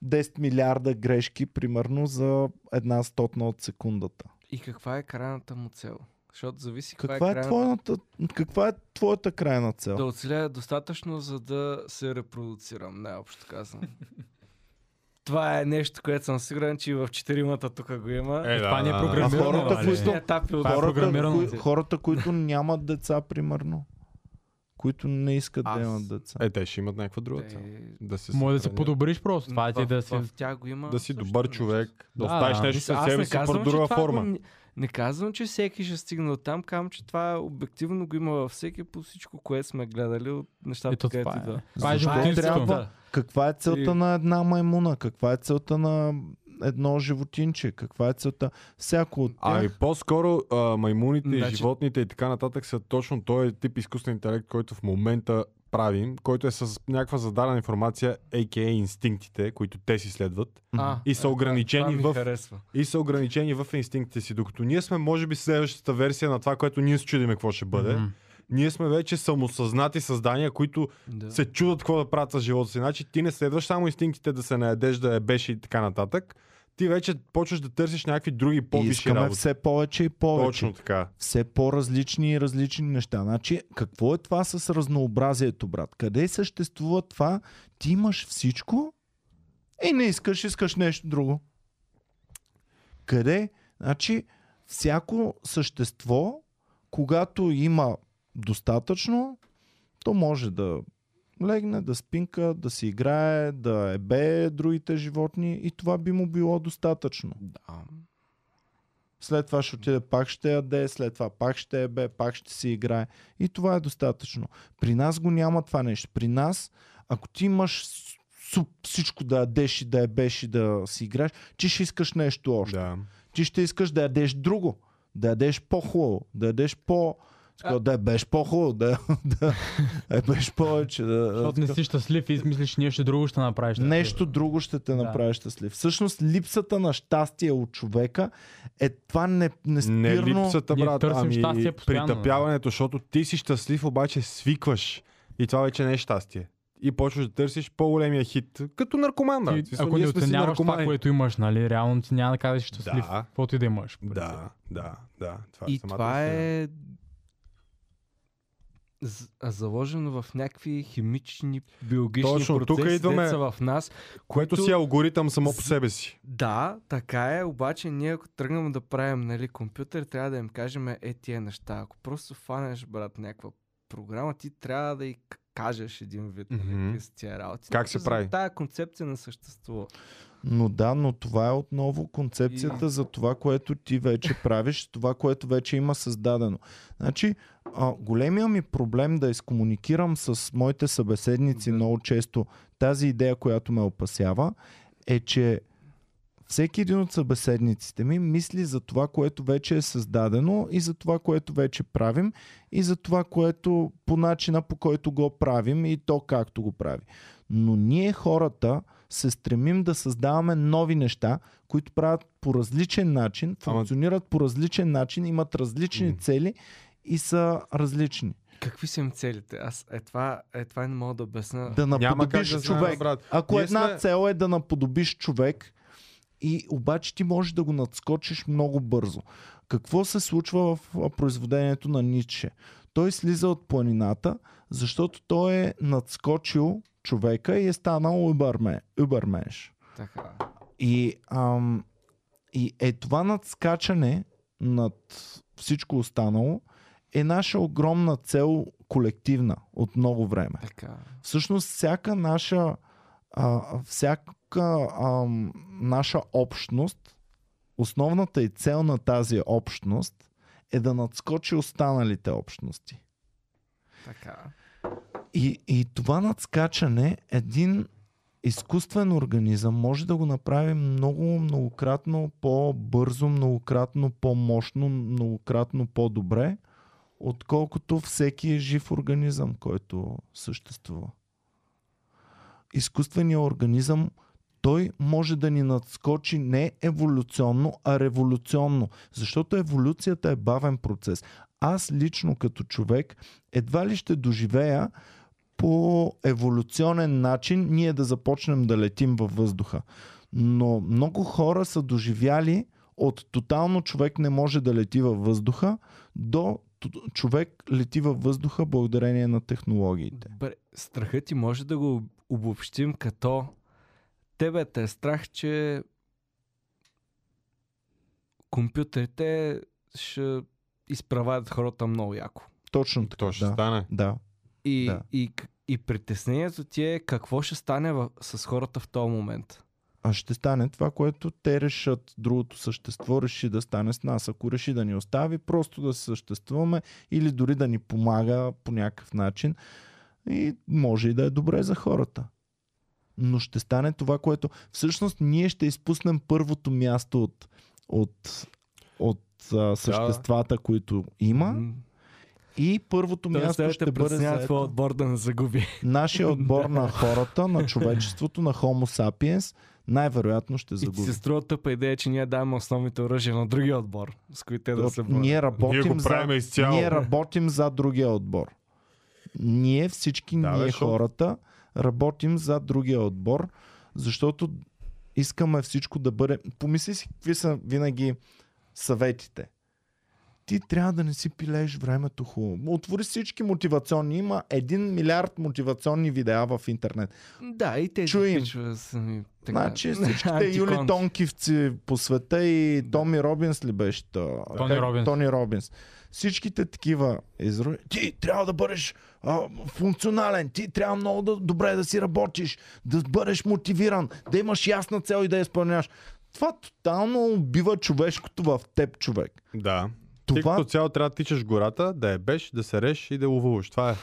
10 милиарда грешки, примерно за една стотна от секундата. И каква е крайната му цел? Защото зависи Каква каква е, крайната... твоята, каква е твоята крайна цел? Да оцеля достатъчно, за да се репродуцирам, най-общо казвам. Това е нещо, което съм сигурен, че и в четиримата тук го има. Е, Това да, не е да, да. програмирано. Хората, нали? които- етапи от Това е хората, програмирано. кои, хората, които нямат деца, примерно, които не искат да Аз- имат деца. Е, те ще имат някаква друга цел. Е, Да се Може да се подобриш просто. Това е ти да си... в тях го има. Да си добър човек, да Да, оставиш да. нещо аз себе си по казвам, че друга това форма. Го, Не казвам, че всеки ще стигне от там, казвам, че това обективно го има във всеки по всичко, което сме гледали от нещата, Ето където това е. идва. Това е Защо? Каква е целта И- на една маймуна? Каква е целта на едно животинче? Каква е целта? Всяко от тях. Ами по-скоро а, маймуните, Значи- значи... животните и така нататък са точно този тип изкуствен интелект, който в момента правим, който е с някаква зададена информация, a.k.a. инстинктите, които те си следват А, И са е, ограничени това, това ми в- харесва. и са ограничени в инстинктите си. Докато ние сме, може би, следващата версия на това, което ние се чудиме какво ще бъде. Мгм. Ние сме вече самосъзнати създания, които Да. се чудат какво да правят с живота си. Значи ти не следваш само инстинктите да се наедеш, да ебеш и така нататък. Ти вече почваш да търсиш някакви други по-висши искаме работи. все повече и повече. Точно така. Все по-различни и различни неща. Значи, какво е това с разнообразието, брат? Къде съществува това? Ти имаш всичко и не искаш, искаш нещо друго. Къде? Значи, всяко същество, когато има достатъчно, то може да легне, да спинка, да си играе, да ебее другите животни и това би му било достатъчно. Да. След това ще отиде, пак ще яде, след това пак ще ебе, пак ще си играе. И това е достатъчно. При нас го няма това нещо. При нас, ако ти имаш суп, всичко да ядеш и да ебеш и да си играеш, ти ще искаш нещо още. Да. Ти ще искаш да ядеш друго. Да ядеш по-хубаво. Да ядеш по... А... Да ебеш по-хубаво. Да, да ебеш повече. Да, Защото не си щастлив и измислиш нещо друго ще направиш. Нещо друго ще те Да. направи щастлив. Всъщност липсата на щастие от човека е това не, Не неспирно... липсата, Ние брат, ами притъпяването, защото ти си щастлив, обаче свикваш. И това вече не е щастие. И почваш да търсиш по-големия хит. Като наркоман, брат. Ти, ако не оценяваш това, което имаш, нали, реално ти няма да кажеш щастлив, Да. каквото и да имаш. Да, да, да. Това И е самата това е заложено в някакви химични, биологични Точно, тук процеси, идваме- деца в нас. Което които- си алгоритъм само по себе си. Да, така е, обаче ние ако тръгнем да правим нали, компютър, трябва да им кажем е тия неща. Ако просто фанеш, брат, някаква програма, ти трябва да к- кажеш един вид Мгм. какви са тия работи. Как се прави? Тая концепция не съществува. Но да, но това е отново концепцията за това, което ти вече правиш, това, което вече има създадено. Значи, а, големия ми проблем да изкомуникирам с моите събеседници Да. много често тази идея, която ме опасява, е, че всеки един от събеседниците ми мисли за това, което вече е създадено и за това, което вече правим и за това, което по начина по който го правим и то както го прави. Но ние хората се стремим да създаваме нови неща, които правят по различен начин, функционират по различен начин, имат различни М. цели и са различни. Какви са им целите? Аз е това, е това не мога да обясна. Да наподобиш да знаем, човек. брат. Ако Ние една сме- цел е да наподобиш човек, и обаче ти можеш да го надскочиш много бързо. Какво се случва в произведението на Ницше? Той слиза от планината, защото той е надскочил човека и е станал убърменш. Така. И, ам, и е това надскачане над всичко останало е наша огромна цел колективна от много време. Така. Всъщност всяка наша а, всяка ам, наша общност, основната и цел на тази общност е да надскочи останалите общности. Така. И, и това надскачане, един изкуствен организъм може да го направи много, многократно по-бързо, многократно по-мощно, многократно по-добре, отколкото всеки жив организъм, който съществува. Изкуственият организъм той може да ни надскочи не еволюционно, а революционно. Защото еволюцията е бавен процес. Аз лично като човек едва ли ще доживея по еволюционен начин ние да започнем да летим във въздуха. Но много хора са доживяли от тотално човек не може да лети във въздуха до човек лети във въздуха благодарение на технологиите. Добре, страхът ти може да го обобщим като тебе те е страх, че компютрите ще изправят хората много яко. Точно така. То ще да. стане. да. И, Да. и, и притеснението ти е какво ще стане в, с хората в този момент. а ще стане това, което те решат. Другото същество реши да стане с нас. Ако реши да ни остави, просто да съществуваме или дори да ни помага по някакъв начин. И може и да е добре за хората. Но ще стане това, което всъщност ние ще изпуснем първото място от, от, от а, съществата, които има. И първото Тоест, място ще бъде преценяват заето. твой отбор да не загуби. Нашия отбор на хората, на човечеството, на Homo sapiens, най-вероятно ще И ти загуби. се струва тъпа идея, че ние даваме основните оръжия на другия отбор, с които те да се борят. Ние работим, Ние го за, изцяло. ние работим за другия отбор. Ние всички, Да, бе, ние защото- хората, работим за другия отбор, защото искаме всичко да бъде... Помисли си какви са винаги съветите. Ти трябва да не си пилееш времето хубаво. Отвори всички мотивационни. Има един милиард мотивационни видеа в интернет. Да, и им. пичове са ми така. Значи всичките. Юли Тонкивци по света и Томи Робинс ли беше? та? Тони Робинс. Тони Робинс. Всичките такива изроби. Ти трябва да бъдеш а, функционален, ти трябва много да, добре да си работиш, да бъдеш мотивиран, да имаш ясна цел и да я изпълняваш. Това тотално убива човешкото в теб, човек. Да. Ти Това като цяло трябва да тичаш гората, да я беш, да се реш и да ловуваш. Това е.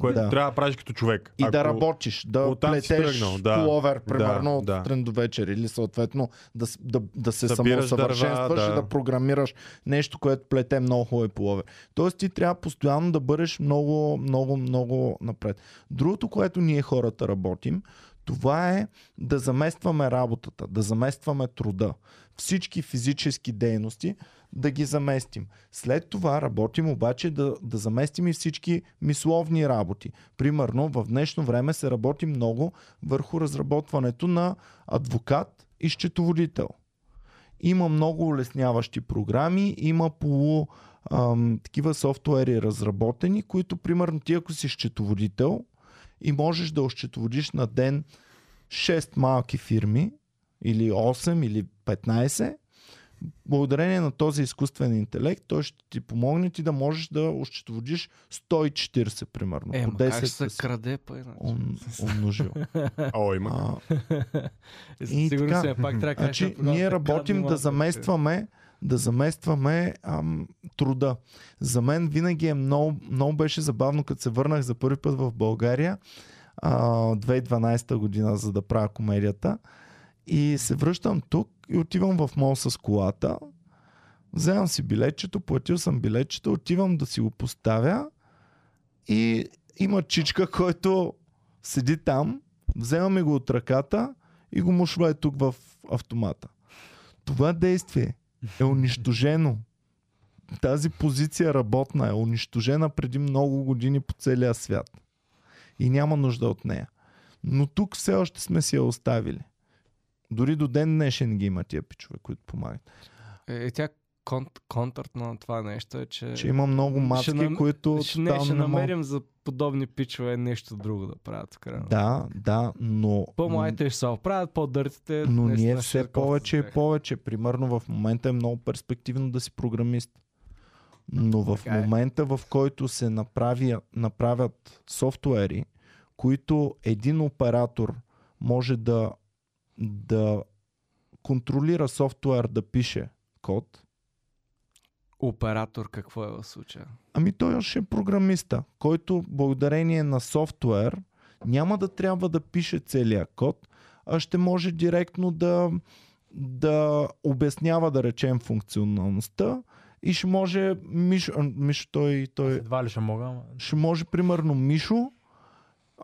Което Да. трябва да правиш като човек. и да Ако- работиш, да оттам си плетеш да. пуловер, примерно Да, от да. сутрин до вечер или съответно да, да, да се Събираш самоусъвършенстваш дърва, и да. да програмираш нещо, което плете много хубави пуловер. Тоест ти трябва постоянно да бъдеш много, много, много напред. Другото, което ние хората работим, това е да заместваме работата, да заместваме труда. Всички физически дейности да ги заместим. След това работим обаче да, да заместим и всички мисловни работи. Примерно в днешно време се работи много върху разработването на адвокат и счетоводител. Има много улесняващи програми, има полу ам, такива софтуери разработени, които примерно ти ако си счетоводител и можеш да осчетоводиш на ден 6 малки фирми или 8 или 15, благодарение на този изкуствен интелект, той ще ти помогне ти да можеш да осчетоводиш 140 примерно. Е, по ма как 10 се си краде па ум, умножил. О, има. А, И И сигурно така. си е пак трябва Значи, ние работим да заместваме да заместваме ам, труда. За мен винаги е много, много беше забавно, като се върнах за първи път в България а, 2012 година, за да правя комедията. И се връщам тук и отивам в мол с колата. Вземам си билетчето, платил съм билетчето, отивам да си го поставя и има чичка, който седи там, взема го от ръката и го мушва е тук в автомата. Това действие е унищожено. Тази позиция работна е унищожена преди много години по целия свят. И няма нужда от нея. Но тук все още сме си я оставили. Дори до ден днешен ги има тия пичове, които помагат. Е, е, тя конт, контърт на това нещо е, че, Че има много мацки, нам- които ще, не, ще намерим за подобни пичове нещо друго да правят. Крайно. Да, да, но... По-младите ще се оправят, по-дъртите. Но ние ще все повече и повече. Примерно в момента е много перспективно да си програмист. Но в Така е. момента, в който се направи, направят софтуери, които един оператор може да, да контролира софтуер да пише код, Оператор какво е в случая? Ами той ще е програмиста, който благодарение на софтуер няма да трябва да пише целия код, а ще може директно да, да обяснява, да речем, функционалността и ще може Мишо, Мишо той, той Едва ли ще мога. ще може примерно Мишо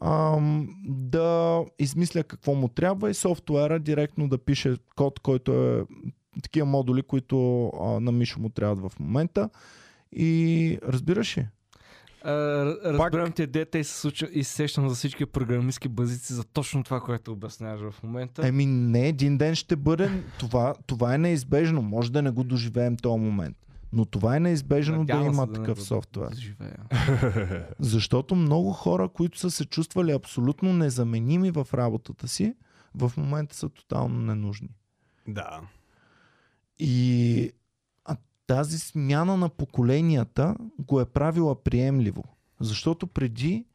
ам, да измисля какво му трябва и софтуера директно да пише код, който е такива модули, които а, на Мишо му трябват в момента. И разбираш ли? Разбирам те дете и се, случва, и се сещам за всички програмистски базици за точно това, което обясняваш в момента. Еми не, един ден ще бъде. Това, това е неизбежно. Може да не го доживеем този момент. Но това е неизбежно да Надявам се има не такъв го софтуер. доживея. Защото много хора, които са се чувствали абсолютно незаменими в работата си, в момента са тотално ненужни. Да. И а тази смяна на поколенията го е правила приемливо. Защото преди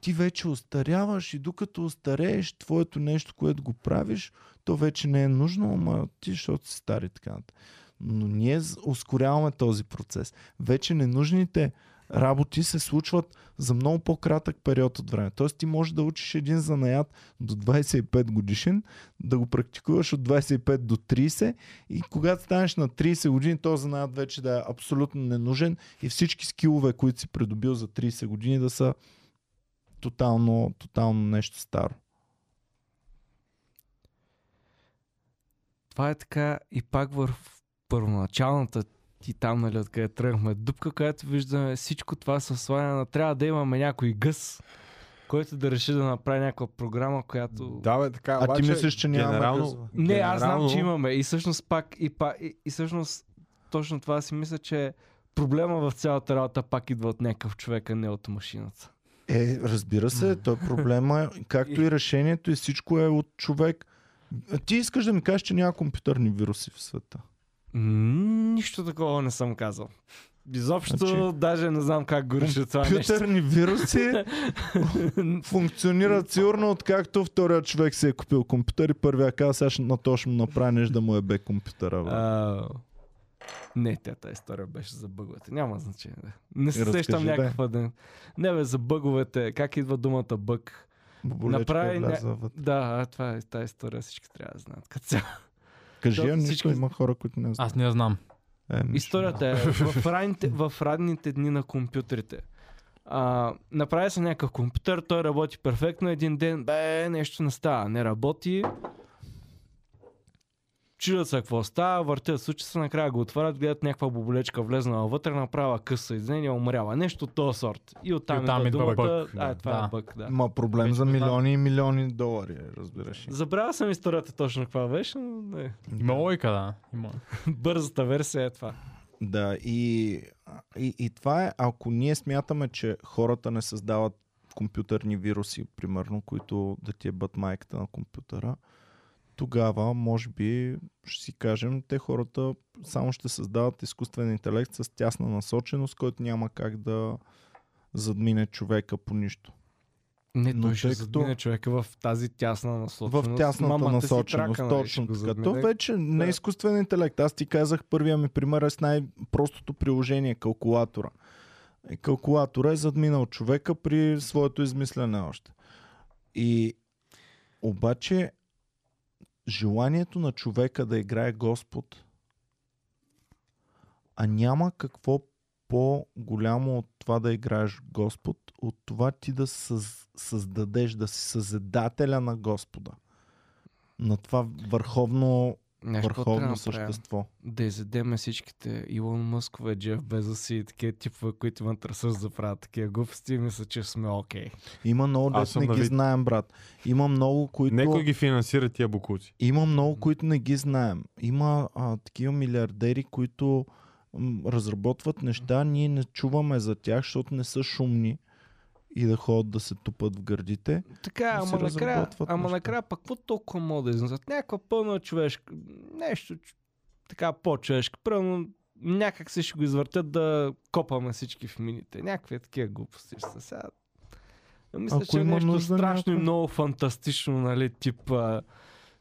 ти вече остаряваш и докато остарееш, твоето нещо, което го правиш, то вече не е нужно, ама ти, защото си стар и така нататък. Но ние ускоряваме този процес. Вече ненужните работи се случват за много по-кратък период от време. Тоест ти можеш да учиш един занаят до 25 годишен, да го практикуваш от 25 до 30 и когато станеш на 30 години, този занаят вече да е абсолютно ненужен и всички скилове, които си придобил за 30 години да са тотално, тотално нещо старо. Това е така и пак в първоначалната ти там, нали, откъде тръгнахме дупка, където виждаме всичко това със слагане. Трябва да имаме някой гъс, който да реши да направи някаква програма, която... Да, бе, така. А ти мислиш, че нямаме генерално? Не, аз знам, генерално- че имаме. И всъщност пак, и, па, и, и всъщност точно това си мисля, че проблема в цялата работа пак идва от някакъв човек, а не от машината. Е, разбира се, той проблема е, както и решението и всичко е от човек. Ти искаш да ми кажеш, че няма компютърни вируси в света. Нищо такова не съм казал. Изобщо, Значи- даже не знам как го реши това нещо. Компютърни вируси функционират сигурно откакто втория човек си е купил компютър и първия каза, сега ще, на то ще му направи нещо да му е бе компютъра. Бе. А, не, тя тази история беше за бъговете. Няма значение. Не се Разкажи, сещам бе. някаква ден. Не бе, за бъговете. Как идва думата бъг? Боболечка направи е ня-. Да, това е тази история. Всички трябва да знаят. Като цяло. Кажи, я всички- има хора, които не знаят. Аз не я знам. Е. Историята е в ранните, в ранните дни на компютрите. А, направи се някакъв компютър, той работи перфектно, един ден, бе, нещо не става, не работи. Чудят се какво става, въртят случи се, накрая го отварят, гледат някаква боболечка влезнала вътре, направила къс съединение, умряла. Нещо от този сорт. И оттам, И оттам идва думата. бъг. А, това Да. е бък, да. Има проблем Вече за милиони и милиони долари, разбираш. Забравя съм историята точно каква беше, но не. Има лойка, да. Има. Бързата версия е това. Да, и, и, и това е, ако ние смятаме, че хората не създават компютърни вируси, примерно, които да ти е бът майката на компютъра, тогава, може би, ще си кажем, те хората само ще създават изкуствен интелект с тясна насоченост, който няма как да задмине човека по нищо. Не, Но той ще като- задмине човека в тази тясна насоченост. В тясната Мамата насоченост, трака, нали, точно така. То вече не е Да. изкуствен интелект. Аз ти казах, първия ми пример е с най-простото приложение калкулатора. И калкулатора е задминал човека при своето измислене още. И обаче желанието на човека да играе Господ, а няма какво по-голямо от това да играеш Господ, от това ти да съз, създадеш, да си съзидателя на Господа. На това върховно, Какво върховно същество. Да изядеме всичките Илон Мъскове, Джеф Безос и такива типове, които имат ресурс да правят такива глупости и мисля, че сме окей. Има много дет не ги знаем, брат. Има много, които... Некой ги финансира тия букуци. Има много, които не ги знаем. Има а, такива милиардери, които м, разработват неща, ние не чуваме за тях, защото не са шумни и да ходят да се тупат в гърдите. Така, И ама накрая, ама накрая пък какво толкова мога да изнесат? Някаква пълна човешка, нещо така по-човешка. Първо, някак се ще го извъртят да копаме всички в мините. Някакви такива глупости ще са. Мисля, Ако че е има нещо нужда страшно и някой- много фантастично, нали, тип а,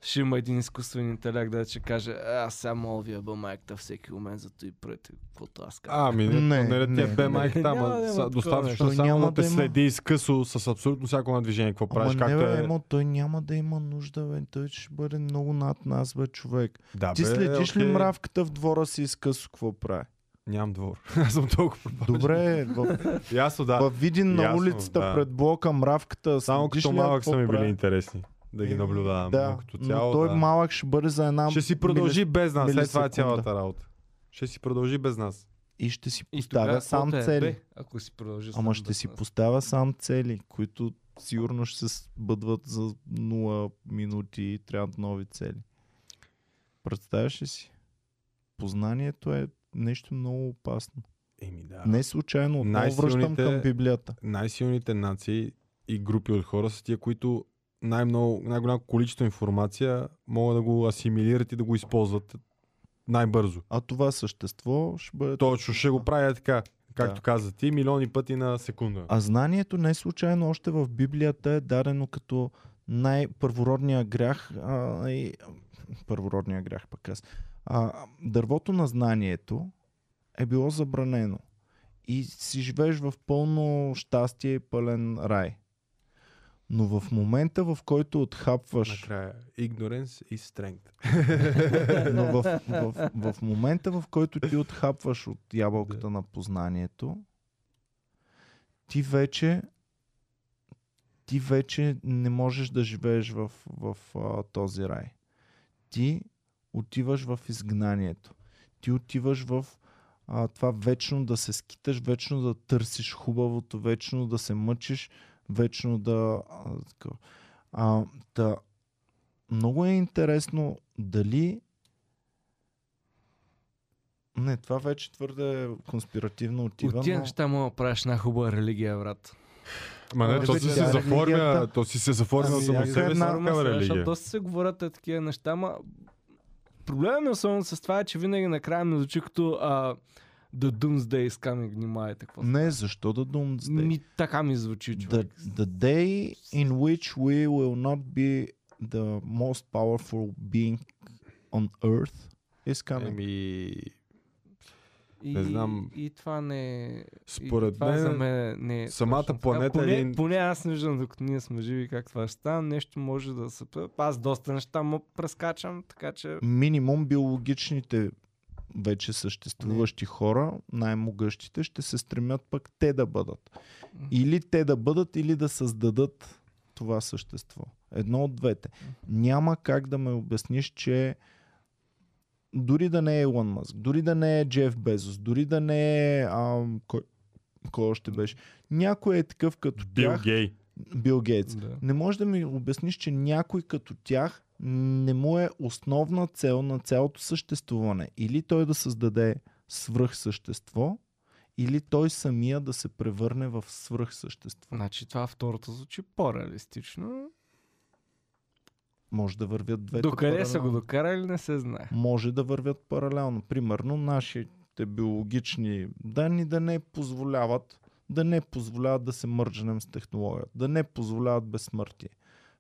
ще има един изкуствен интелект, да ще каже, «Е, аз сега мога ви еба майката всеки момент, зато и прете, каквото аз казвам. Ами, не, Не, не, не, не, бе не. майка Няма там, да има са- такова достатъчно само да те следи изкъсо с абсолютно всяко едно движение, какво правиш, Ама не, е. Емо, той няма да има нужда, бе. Той ще бъде много над нас, бе, човек. Да, Ти бе, следиш ли мравката в двора си изкъсо, какво прави? Нямам двор. Аз съм толкова пропаден. Добре, в, Ясно, да. в Видин на ясно, улицата да. пред блока мравката. Само като малък са ми били интересни да ги Еми, наблюдавам. Да, като цяло, но той да. малък ще бъде за една Ще си продължи без нас. След това е цялата работа. Ще си продължи без нас. и ще си И поставя сам е, цели. бе, ако си продължи Ама ще си нас. поставя сам цели, които сигурно ще се сбъдват за 0 минути и трябват нови цели. Представяш ли си? Познанието е нещо много опасно. Еми да. Не случайно, отново връщам към Библията. Най-силните нации и групи от хора са тия, които най-много, най-голямо количество информация могат да го асимилират и да го използват най-бързо. А това същество ще бъде... Точно ще го правя така. както Да. каза ти, милиони пъти на секунда. А знанието не случайно още в Библията е дадено като най-първородния грях. А, и, първородния грях пък аз. А, дървото на знанието е било забранено. И си живееш в пълно щастие и пълен рай. Но в момента, в който отхапваш Накрая. Ignorance и strength. Но в, в, в момента, в който ти отхапваш от ябълката на познанието, ти вече ти вече не можеш да живееш в, в а, този рай. Ти отиваш в изгнанието. Ти отиваш в а, това вечно да се скиташ, вечно да търсиш хубавото, вечно да се мъчиш, вечно да... А, а, да много е интересно дали не, това вече твърде конспиративно отива, От тия но... неща да правиш една хубава религия, брат. Ма не, Ами, то си се тя заформя, религията- то си се заформя Ами, само себе си такава Защото религия. доста се говорят е такива неща, ма проблемът ми особено с това е, че винаги накрая ми звучи като а, The Doomsday is coming, внимавайте какво Не, защо да Doomsday? Ми, така ми звучи, The, човек. the day in which we will not be the most powerful being on earth is coming. Еми, И, не знам. И това не е... според и това за мен, мен не е самата точно планета е поне, един- поне аз не виждам, докато ние сме живи как това ще стане. Нещо може да се... Аз доста неща му прескачам, така че... Минимум биологичните вече съществуващи хора, най-могъщите, ще се стремят пък те да бъдат. Или те да бъдат, или да създадат това същество. Едно от двете. Няма как да ме обясниш, че дори да не е Илон Мъск, дори да не е Джеф Безос, дори да не е... А, кой, кой още беше? Някой е такъв като Бил тях. Гей. Бил Гейтс. Да. Не можеш да ми обясниш, че някой като тях не му е основна цел на цялото съществуване. Или той да създаде свръхсъщество, или той самия да се превърне в свръхсъщество. Значи това второто звучи по-реалистично. Може да вървят двете Докъде са го докарали, не се знае. Може да вървят паралелно. Примерно нашите биологични данни да не позволяват да не позволяват да се мърженем с технологията, да не позволяват безсмъртие.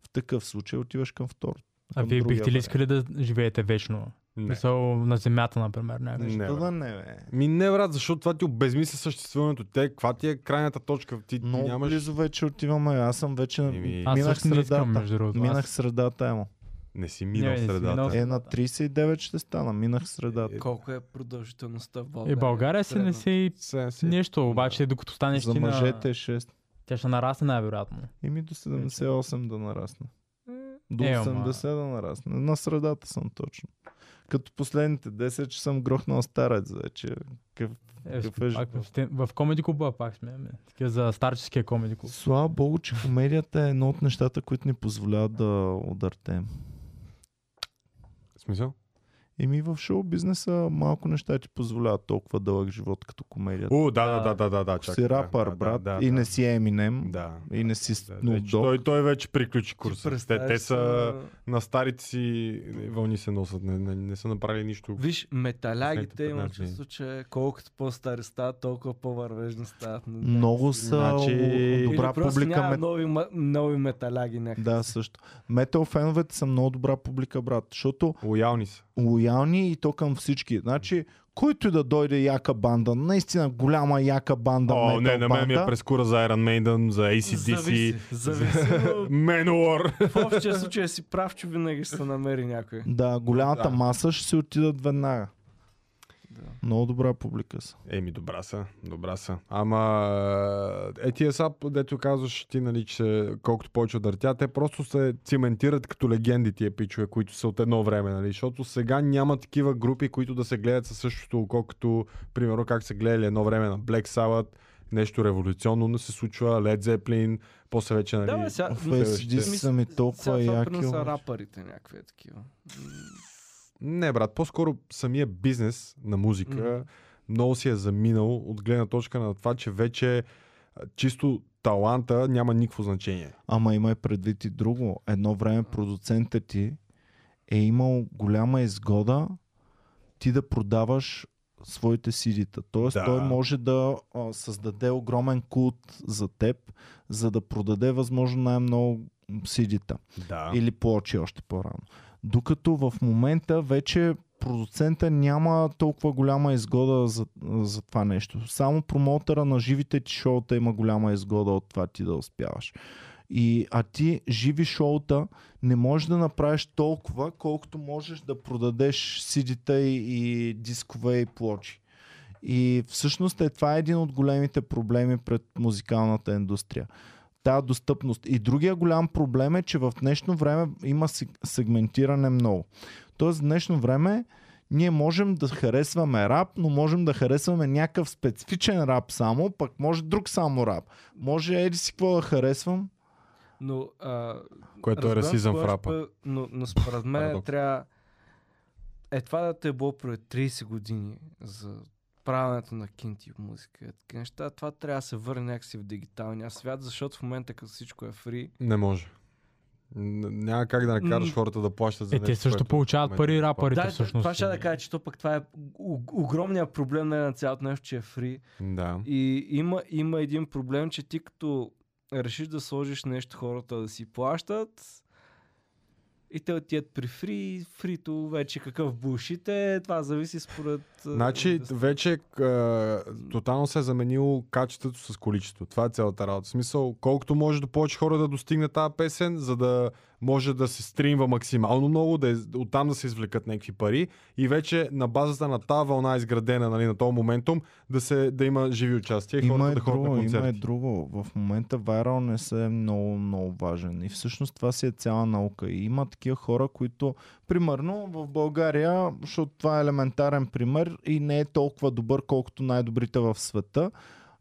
В такъв случай отиваш към второто. А вие бихте ли искали да живеете вечно? Не. Мисъл на земята, например. Някак. Не, да не, бе? Ми не, брат, защото това ти обезмисля съществуването. Те, каква ти е крайната точка? Ти Много нямаш... близо вече отиваме. Аз съм вече... Еми, Аз минах средата. между другото. Минах Аз- средата, емо. Не си минал Не, не си средата. минал. Е, на 39 ще стана. Минах средата. Е, Колко е продължителността в И България? България се не си нещо, обаче докато станеш За мъжете е 6. Тя ще нарасне най-вероятно. Ими до 78 да нарасне. До Е, 80 да нарасне. На средата съм точно. Като последните 10, че съм грохнал старец вече. Къв... Е, е пак, живот? в, в комеди клуба пак сме. Ме. Такива за старческия комеди клуб. Слава богу, че комедията е едно от нещата, които ни позволяват да удъртем. Смисъл? Еми в шоу бизнеса малко неща ти позволяват толкова дълъг живот като комедията. О, да, да, да, да, да, да. Ако чакай, си да, рапър, да, брат, да, и да, не си Еминем, Да. и не си Да, Snoop вече, той, той вече приключи курса. Те, те са на старите си вълни се носят. Не, не, не са направили нищо. Виж, металягите имам 15 дни. чувство, че колкото по-стари стават, толкова по-вървежни стават. Много са Значи- добра публика. Мет... нови, нови металяги някакви. Да, също. Метал феновете са много добра публика, брат, защото Лоялни са. Лоялни и то към всички. Значи, който и да дойде яка банда, наистина голяма яка банда, О, не, на мен ми е прескура за Iron Maiden, за ACDC. Зависи, зависи, Manowar. в общия случай си прав, че винаги ще се намери някой. да, голямата Да. маса ще си отидат веднага. Да. Много добра публика са. Еми, добра са, добра са. Ама, е тия са, дето казваш ти, нали, че колкото повече удъртя, те просто се циментират като легенди тия пичове, които са от едно време, нали, защото сега няма такива групи, които да се гледат със същото око, като, примерно, как се гледали едно време на Black Sabbath, нещо революционно не се случва, Led Zeppelin, после вече, нали, Да, бе, сега, ACDC мисля, са ми толкова сега яки. са рапърите някакви е такива. Не, брат, по-скоро самия бизнес на музика Мгм. много си е заминал от гледна точка на това, че вече чисто таланта няма никакво значение. Ама имай предвид и друго. Едно време продуцентът ти е имал голяма изгода ти да продаваш своите CD-та. Тоест Да. той може да а, създаде огромен култ за теб, за да продаде възможно най-много CD-та. Да. Или плочи още по-рано. Докато в момента вече продуцента няма толкова голяма изгода за, за това нещо. Само промоутъра на живите ти шоута има голяма изгода от това ти да успяваш. И, а ти живи шоута не можеш да направиш толкова, колкото можеш да продадеш CD-та и, и дискове и плочи. И всъщност е, това е един от големите проблеми пред музикалната индустрия. Та достъпност. И другия голям проблем е, че в днешно време има сег- сегментиране много. Тоест в днешно време ние можем да харесваме рап, но можем да харесваме някакъв специфичен рап само, пък може друг само рап. Може еди си какво да харесвам. Но, а, Което е расизъм в какво рапа. Но, но според мен трябва... Е, това да те е било преди 30 години за правенето на кинти музика. и Такива неща, това трябва да се върне някакси в дигиталния свят, защото в момента като всичко е фри, Не може. Няма как да накараш хората да плащат за Е, нещо, те също което получават пари не рапърите да, всъщност. това ще да кажа, че то пък това е огромният проблем е на цялото нещо, че е фри. Да. И има, има един проблем, че ти като решиш да сложиш нещо хората да си плащат и те отият при фри, фрито вече какъв булшит е, това зависи според... а, Значи вече а, тотално се е заменило качеството с количество. Това е цялата работа. В смисъл, колкото може да повече хора да достигнат тази песен, за да може да се стримва максимално много, да е, оттам да се извлекат някакви пари и вече на базата на тази вълна изградена нали, на този моментум да, се, да има живи участия и Има хората и да ходят на друго, има и концерти. друго. В момента вайрал не се е много, много важен. И всъщност това си е цяла наука. И има такива хора, които, примерно в България, защото това е елементарен пример и не е толкова добър, колкото най-добрите в света,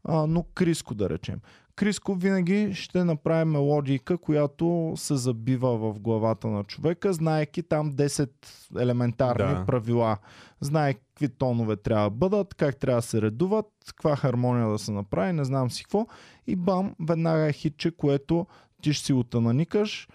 а, но Криско да речем. Криско винаги ще направи мелодийка, която се забива в главата на човека, знаеки там 10 елементарни Да. правила. Знае какви тонове трябва да бъдат, как трябва да се редуват, каква хармония да се направи, не знам си какво. И бам, веднага е хитче, което ти ще си отананикаш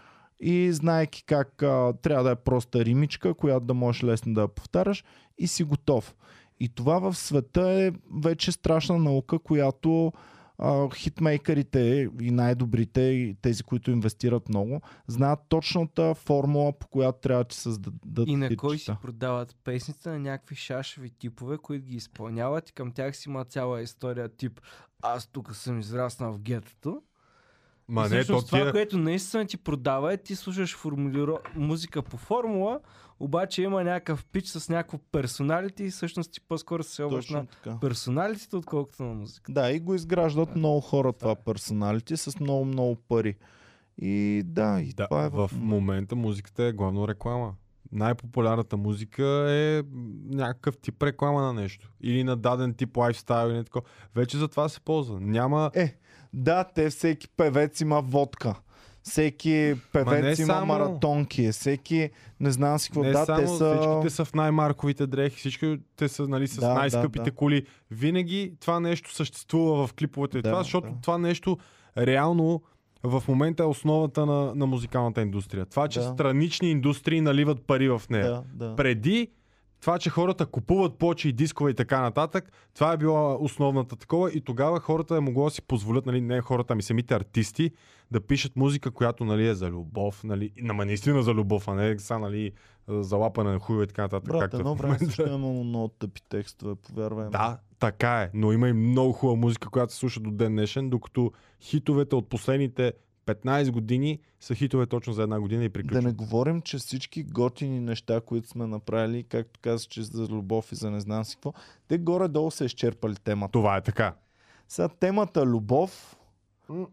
и знаеки как а, трябва да е проста римичка, която да можеш лесно да я повтаряш и си готов. И това в света е вече страшна наука, която а, хитмейкърите и най-добрите, и тези, които инвестират много, знаят точната формула, по която трябва да ти създадат И на кой си хитчета. продават песните на някакви шашеви типове, които ги изпълняват и към тях си има цяла история тип аз тук съм израснал в гетото. Ма и не, то това, тия... което наистина ти продава е ти слушаш формулиро... музика по формула, обаче има някакъв пич с някакво персоналити и всъщност ти по-скоро се обаш на персоналитите, отколкото на музика. Да, и го изграждат много хора това персоналити с много, много пари. И да, и Да, това е в момента музиката е главно реклама. Най-популярната музика е някакъв тип реклама на нещо. Или на даден тип лайфстайл или такова. Вече за това се ползва. Няма... Е, да, те всеки певец има водка. Всеки певец има само. маратонки. Всеки, не знам си какво. не да, само те са... всичките са в най-марковите дрехи, всички те са нали, с Да, да, най-скъпите да. коли. Винаги това нещо съществува в клиповете. Да, това, защото да. това нещо реално в момента е основата на, на музикалната индустрия. Това, че Да. странични индустрии наливат пари в нея. Да, да. преди това, че хората купуват плочи и дискове и така нататък, това е била основната такова и тогава хората е могло да си позволят, нали, не хората, ами самите артисти, да пишат музика, която нали, е за любов, нали, нама наистина за любов, а не са, нали, за лапане на хуйове и така нататък. Брат, както едно време също е имало много тъпи текстове, повярвай. Да, така е, но има и много хубава музика, която се слуша до ден днешен, докато хитовете от последните 15 години са хитове точно за една година и Да приключват. не говорим, че всички готини неща, които сме направили, както казах, че за любов и за не знам си какво, те горе-долу са изчерпали темата. Това е така. Сега темата любов,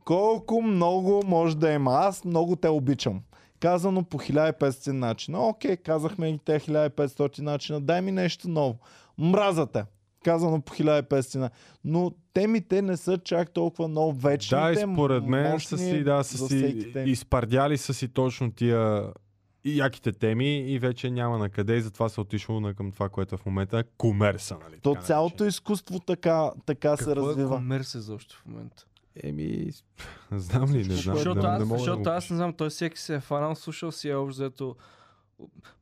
колко много може да има. Аз много те обичам. Казано по 1500 начина. Окей, казахме и те 1500 начина. Дай ми нещо ново. Мразате. Казано по 1500 начина. Но темите не са чак толкова много вечни. Да, и според мен са си, да, са си изпардяли са си точно тия и яките теми и вече няма на къде и затова се отишло на към това, което е в момента е комерса. Нали, То така цялото изкуство така, така се Какво е развива. комерс защо в момента? Еми, знам ли, не знам. Защото, не, аз, не мога защото да аз не знам, той всеки се е фанал, слушал си е общо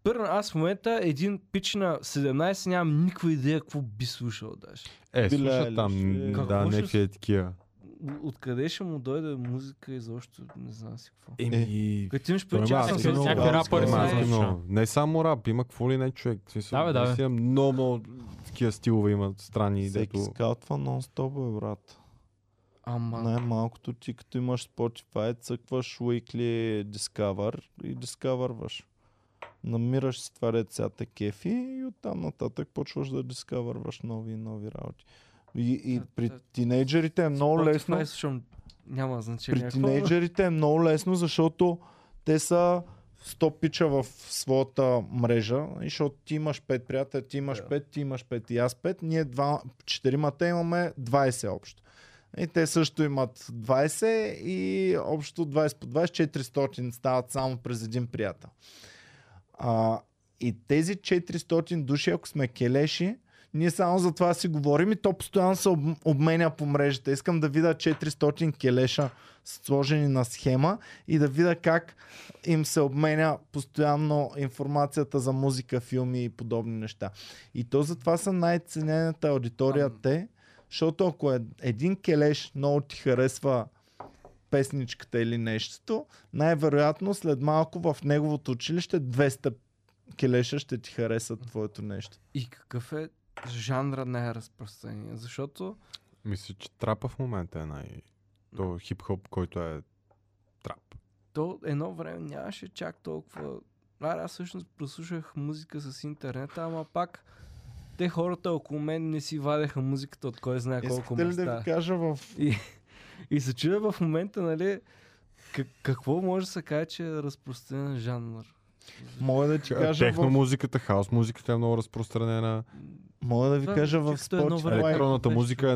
Първо, аз в момента един пич на 17 нямам никаква идея какво би слушал даже. Е, Биле там, е. да, някакви е такива. Откъде ще му дойде музика изобщо, не знам си какво. Еми, Като имаш се много- някакви рапъри. Не само рап, има какво ли не човек. Смисъл, Да, да, наистина Много, много такива стилове има странни, Всеки дето... скаутва нон-стоп, бе, брат. Ама, Най-малкото ти като имаш Spotify, цъкваш Weekly Discover и дискавърваш. Намираш си това сега те кефи и оттам нататък почваш да дискавърваш нови и нови работи. И, и при тинейджерите е много лесно. Няма значение. При тинейджерите е много лесно, защото те са 100 пича в своята мрежа, защото ти имаш 5 приятели, ти имаш Да. 5, ти имаш 5 и аз 5, ние два, четиримата имаме 20 общо. И те също имат 20 и общо 20 по 20, 400 стават само през един приятел. А, и тези 400 души, ако сме келеши, ние само за това си говорим и то постоянно се об, обменя по мрежата. Искам да видя 400 келеша сложени на схема и да видя как им се обменя постоянно информацията за музика, филми и подобни неща. И то затова са най-ценената аудитория те, защото ако е един келеш много ти харесва песничката или нещото, най-вероятно след малко в неговото училище 200 келеша ще ти харесат твоето нещо. И какъв е жанра най-разпространение? Защото Мисля, че трапа в момента е най... То хип-хоп, който е трап. то едно време нямаше чак толкова... А, аз всъщност прослушах музика с интернета, ама пак те хората около мен не си вадеха музиката от кой знае колко Искате ли да места. ви кажа в... И, се чудя в момента, нали, как, какво може да се каже, че е разпространен жанр? Мога да ти кажа Техно в... музиката, хаос музиката е много разпространена. Мога да ви Това кажа в време. Spotify. Електронната беше музика е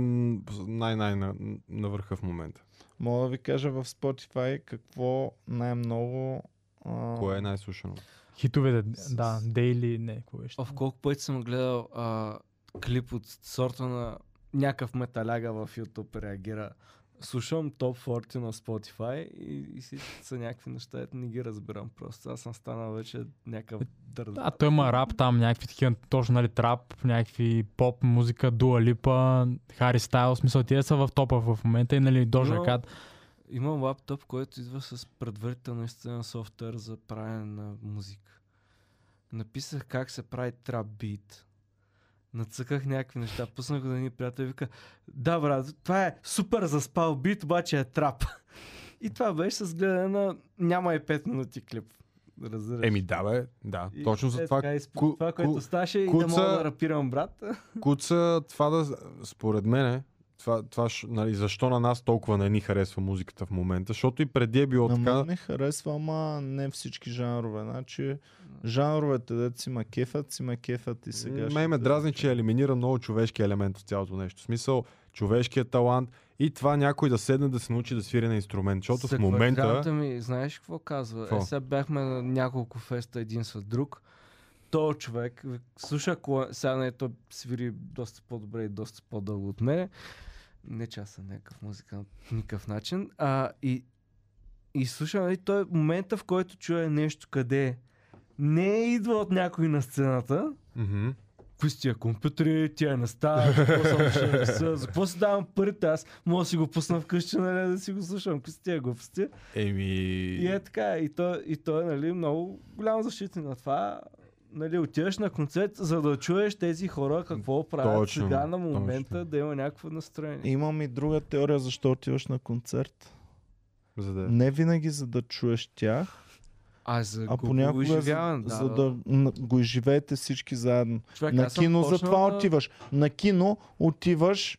най-най на, на върха в момента. Мога да ви кажа в Spotify какво най-много... А... Кое е най-слушано? Хитовете, да, дейли, не, беше. О, в колко пъти съм гледал а, клип от сорта на някакъв металяга в YouTube реагира. Слушам топ 40 на Spotify и, и си са някакви неща, ето не ги разбирам просто. Аз съм станал вече някакъв дърз. А той има рап там, някакви такива, точно нали, трап, някакви поп, музика, Дуа Липа, Хари Стайл, смисъл, тия са в топа в момента и нали, Дожа Но- Кат. Имам лаптоп, който идва с предварително изстроен софтуер за правене на музика. Написах как се прави трап бит. Нацъках някакви неща, пуснах го да ни приятел и вика, да брат, това е супер заспал бит, обаче е трап. И това беше с гледане на няма и 5 минути клип. Разбираш. Еми да бе, да. И Точно за е това. така, ку- това, което ку- ставаше и да куца- мога да рапирам брат. Куца, това да, според мен, това, това, нали, защо на нас толкова не ни харесва музиката в момента, защото и преди е било На така. мен ми харесва, ама не всички жанрове. Значи, жанровете, дето си ма кефът, си ма кефът и сега. Ме ме дразни, че елиминира много човешки елемент от цялото нещо. В смисъл, човешкият талант и това някой да седне да се научи да свири на инструмент. Защото в момента... ми, знаеш какво казва? Какво? Е, сега бяхме на няколко феста един с друг. То човек слуша, сега не, той свири доста по-добре и доста по-дълго от мене. Не че аз съм някакъв музикант никакъв начин. А, и, и слуша, нали, той е момента, в който чуе нещо къде не идва от някой на сцената, Мгм. Какви с тия компютри, тия места, за какво си давам парите, аз мога да си го пусна вкъщи, нали, да си го слушам, какви са тия глупости. Еми... И е така, и той, и той е нали, много голям защитник на това. Нали, отиваш на концерт, за да чуеш тези хора какво правят Точно, сега на момента, точно. да има някакво настроение. Имам и друга теория, защо отиваш на концерт. За да... Не винаги за да чуеш тях, А за а го- понякога за, изживяване, за да н- го изживеете всички заедно. Човек, на кино за това да- отиваш. На кино отиваш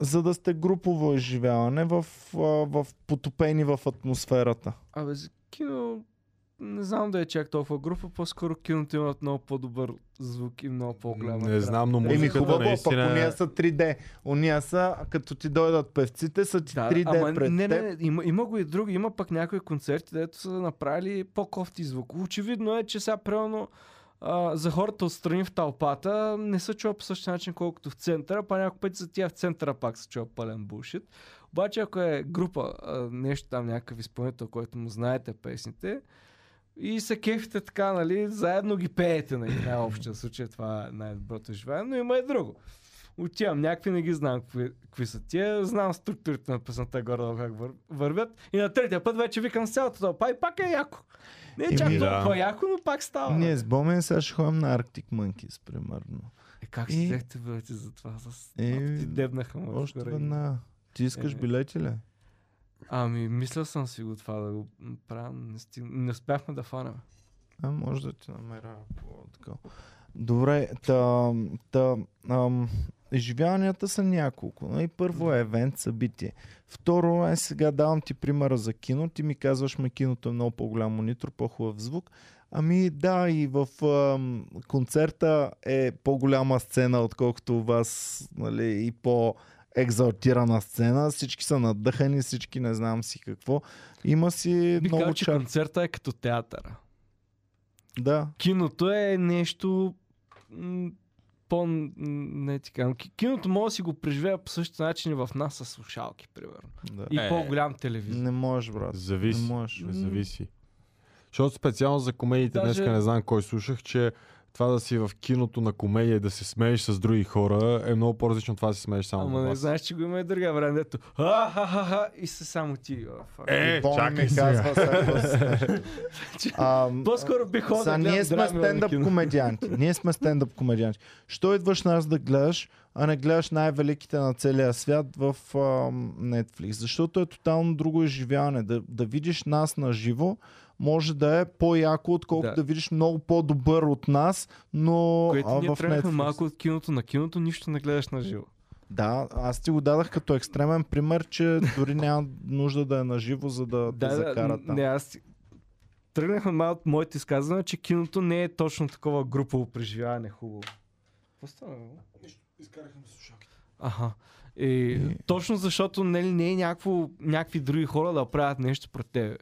за да сте групово изживяване в, а, в потопени в атмосферата. Абе, за кино не знам да е чак толкова група, по-скоро киното има много по-добър звук и много по-голяма. Не екран. знам, но Еми музиката хубаво, пък наистина... уния са 3D. Уния са, като ти дойдат певците, са ти Да, 3D ама пред не, не, не, има, има го и други. Има пък някои концерти, дето са направили по-кофти звук. Очевидно е, че сега а, за хората отстрани в тълпата не се чува по същия начин, колкото в центъра, па няколко пъти за тия в центъра пак се чува пълен булшит. Обаче ако е група, а, нещо там, някакъв изпълнител, който му знаете песните, и се кефите така, нали, заедно ги пеете, нали, най-общия случай, това е най-доброто живеене, но има и друго. Отивам някакви, не ги знам какви, какви са тия, знам структурите на песента горе как вър, вървят и на третия път вече викам с цялото тълпа и пак е яко. Не е чак Еми, да. толкова яко, но пак става. Ние с Бомен сега ще ходим на Arctic Monkeys, примерно. Е, как И- си взехте билети за това? С... Е, ти дебнаха ме. Още веднага. Ти искаш Е. билети ли? Ами, мисля съм си го това да го правя. Не, стиг... не успяхме да фанем. А, може да ти намеря така. Добре, та, та, ам, изживяванията са няколко. Нали? Първо е евент, събитие. Второ е сега давам ти примера за кино. Ти ми казваш, ме киното е много по-голям монитор, по-хубав звук. Ами да, и в ам, концерта е по-голяма сцена, отколкото у вас, нали, и по екзалтирана сцена. Всички са надъхани, всички не знам си какво. Има си Би много казал, че чар. концерта е като театъра. Да, Киното е нещо по... Не ти казвам. Ки- Киното може да си го преживея по същия начин и в нас с слушалки, примерно. да. И Е. по-голям телевизор. Не можеш, брат. Зависи. Не можеш. Зависи. Защото специално за комедиите Даже- днеска не знам кой слушах, че това да си в киното на комедия и да се смееш с други хора е много по-различно това да се смееш само Ама на не вас. знаеш, че го има и друга време, дето ха ха ха ха и се само ти. фак. Е, Боми чакай ми сега. казва сега По-скоро би ходил да ние сме на стендъп комедианти. Ние сме стендъп комедианти. Що идваш нас да гледаш, а не гледаш най-великите на целия свят в ам, Netflix? Защото е тотално друго изживяване. Да, да видиш нас на живо може да е по-яко, отколкото да. Да. видиш много по-добър от нас, но Което а, ние в тръгнахме Netflix. малко от киното на киното, нищо не гледаш на живо. Да, аз ти го дадах като екстремен пример, че дори няма нужда да е на живо, за да, да, Да, закара там. не, аз тръгнахме малко от моите изказвания, че киното не е точно такова групово преживяване хубаво. Какво стана? бе? Изкарахме слушалките. Аха. И, И- Точно защото нали, не е някакво, някакви други хора да правят нещо пред тебе.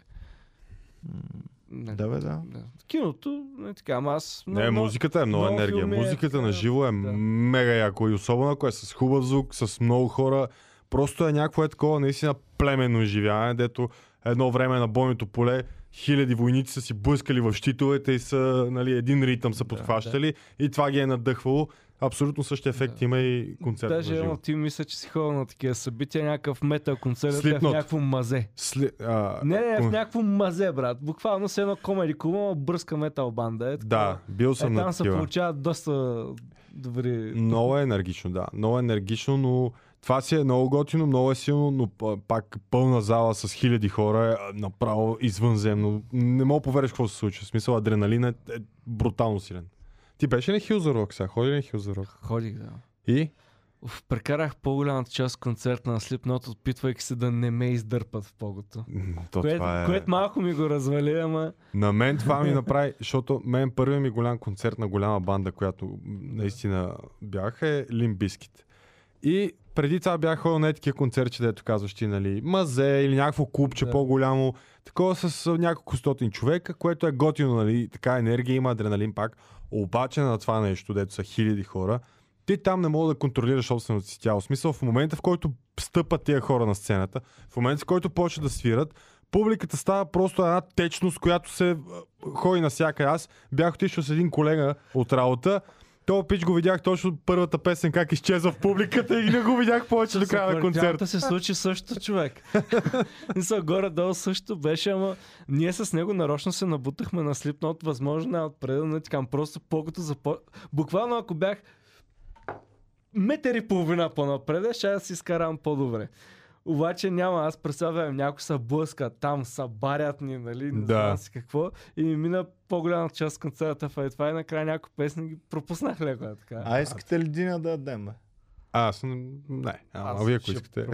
Не, Да, бе, да. да. Киното, не така, ама аз... Не, много- музиката е много, много енергия. филми е Музиката така, на живо е да. мега яко и особено ако е с хубав звук, с много хора. Просто е някакво е такова наистина племенно изживяване, дето едно време на бойното поле хиляди войници са си блъскали в щитовете и са, нали, един ритъм са Да, подхващали и това ги е надъхвало. Абсолютно същия ефект Да. има и концерт Даже едно ти мисля, че си ходил на такива събития, някакъв метал концерт е в някакво мазе. Сли... А, Не, не, в кон- някакво мазе, брат. Буквално с едно комеди клуба, бръска метал банда. Е, Да, бил Е, съм там на се получават доста добри... Много е енергично, да. Много е енергично, но това си е много готино, много е силно, но пак пълна зала с хиляди хора е направо извънземно. Не мога повериш какво се случва. В смисъл адреналин е, е брутално силен. Ти беше ли Хил за рок сега? Ходи ли Хил за рок? Ходих, да. И? Уф, прекарах по-голямата част от концерта на Slipknot, опитвайки се да не ме издърпат в погото. То Което, е... което малко ми го развали, ама... На мен това ми направи, защото мен първият ми голям концерт на голяма банда, която наистина бях е Bizkit. И преди това бях ходил на такива концерти, дето казваш ти, нали, мазе или някакво клубче Да. по-голямо, такова с няколко стотин човека, което е готино, нали, така енергия има, адреналин пак. Обаче на това нещо, дето са хиляди хора, ти там не мога да контролираш собственото си тяло. В смисъл, в момента в който стъпат тия хора на сцената, в момента в който почват да свират, публиката става просто една течност, която се ходи навсякъде. Аз бях отишъл с един колега от работа, то пич го видях точно първата песен как изчезва в публиката и не го видях повече до края на концерта. Се случи също, човек. Мисля, горе-долу също беше, ама ние с него нарочно се набутахме на Slipknot, възможно най-отпред, така, просто погото запо... Буквално ако бях метър и половина по-напред, ще да си изкарам по-добре. Обаче няма, аз представям, някой са блъска там, са барят ни, нали, не Да. знам си какво. И ми мина по-голяма част от концерта в това и накрая някои песни ги пропуснах леко, е така. А искате ли Диня да дадем, бе? Аз не, не. А, Аз а вие ако искате.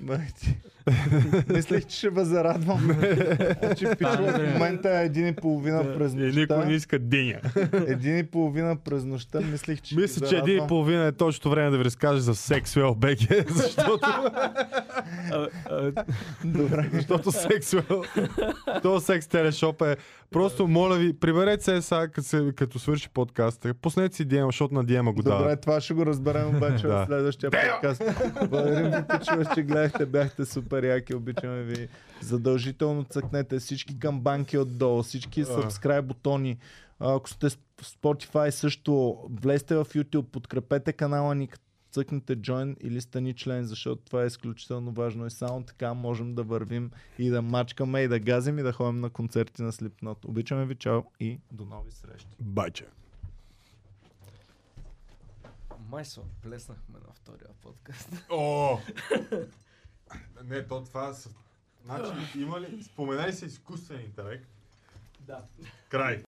Бе, ти. Мислех, че ще ме зарадвам. Значи, пичове, в момента е един и половина през И никой нощта. не иска диня. Един и половина през нощта. Мислех, че ще Мисля, че един и половина е точно време да ви разкажа за Sexwell BG, защото, Добре. защото Sexwell, то секс телешоп е просто, моля ви, приберете се сега, като, се, като свърши подкаста, пуснете си диема, защото на диема го Добре, дава. това ще го разберем обаче в Да. следващия подкаст. Благодарим ви, че гледахте, бяхте супер. Супер яки, обичаме ви. Задължително цъкнете всички камбанки отдолу, всички subscribe бутони. Ако сте в Spotify също, влезте в YouTube, подкрепете канала ни, цъкнете join или стани член, защото това е изключително важно и само така можем да вървим и да мачкаме и да газим и да ходим на концерти на Slipknot. Обичаме ви, чао и до нови срещи. Байче. Май се плеснахме на втория подкаст. О! Не, то това са... Значи, има ли... Споменай се изкуствен интелект. Да. Край.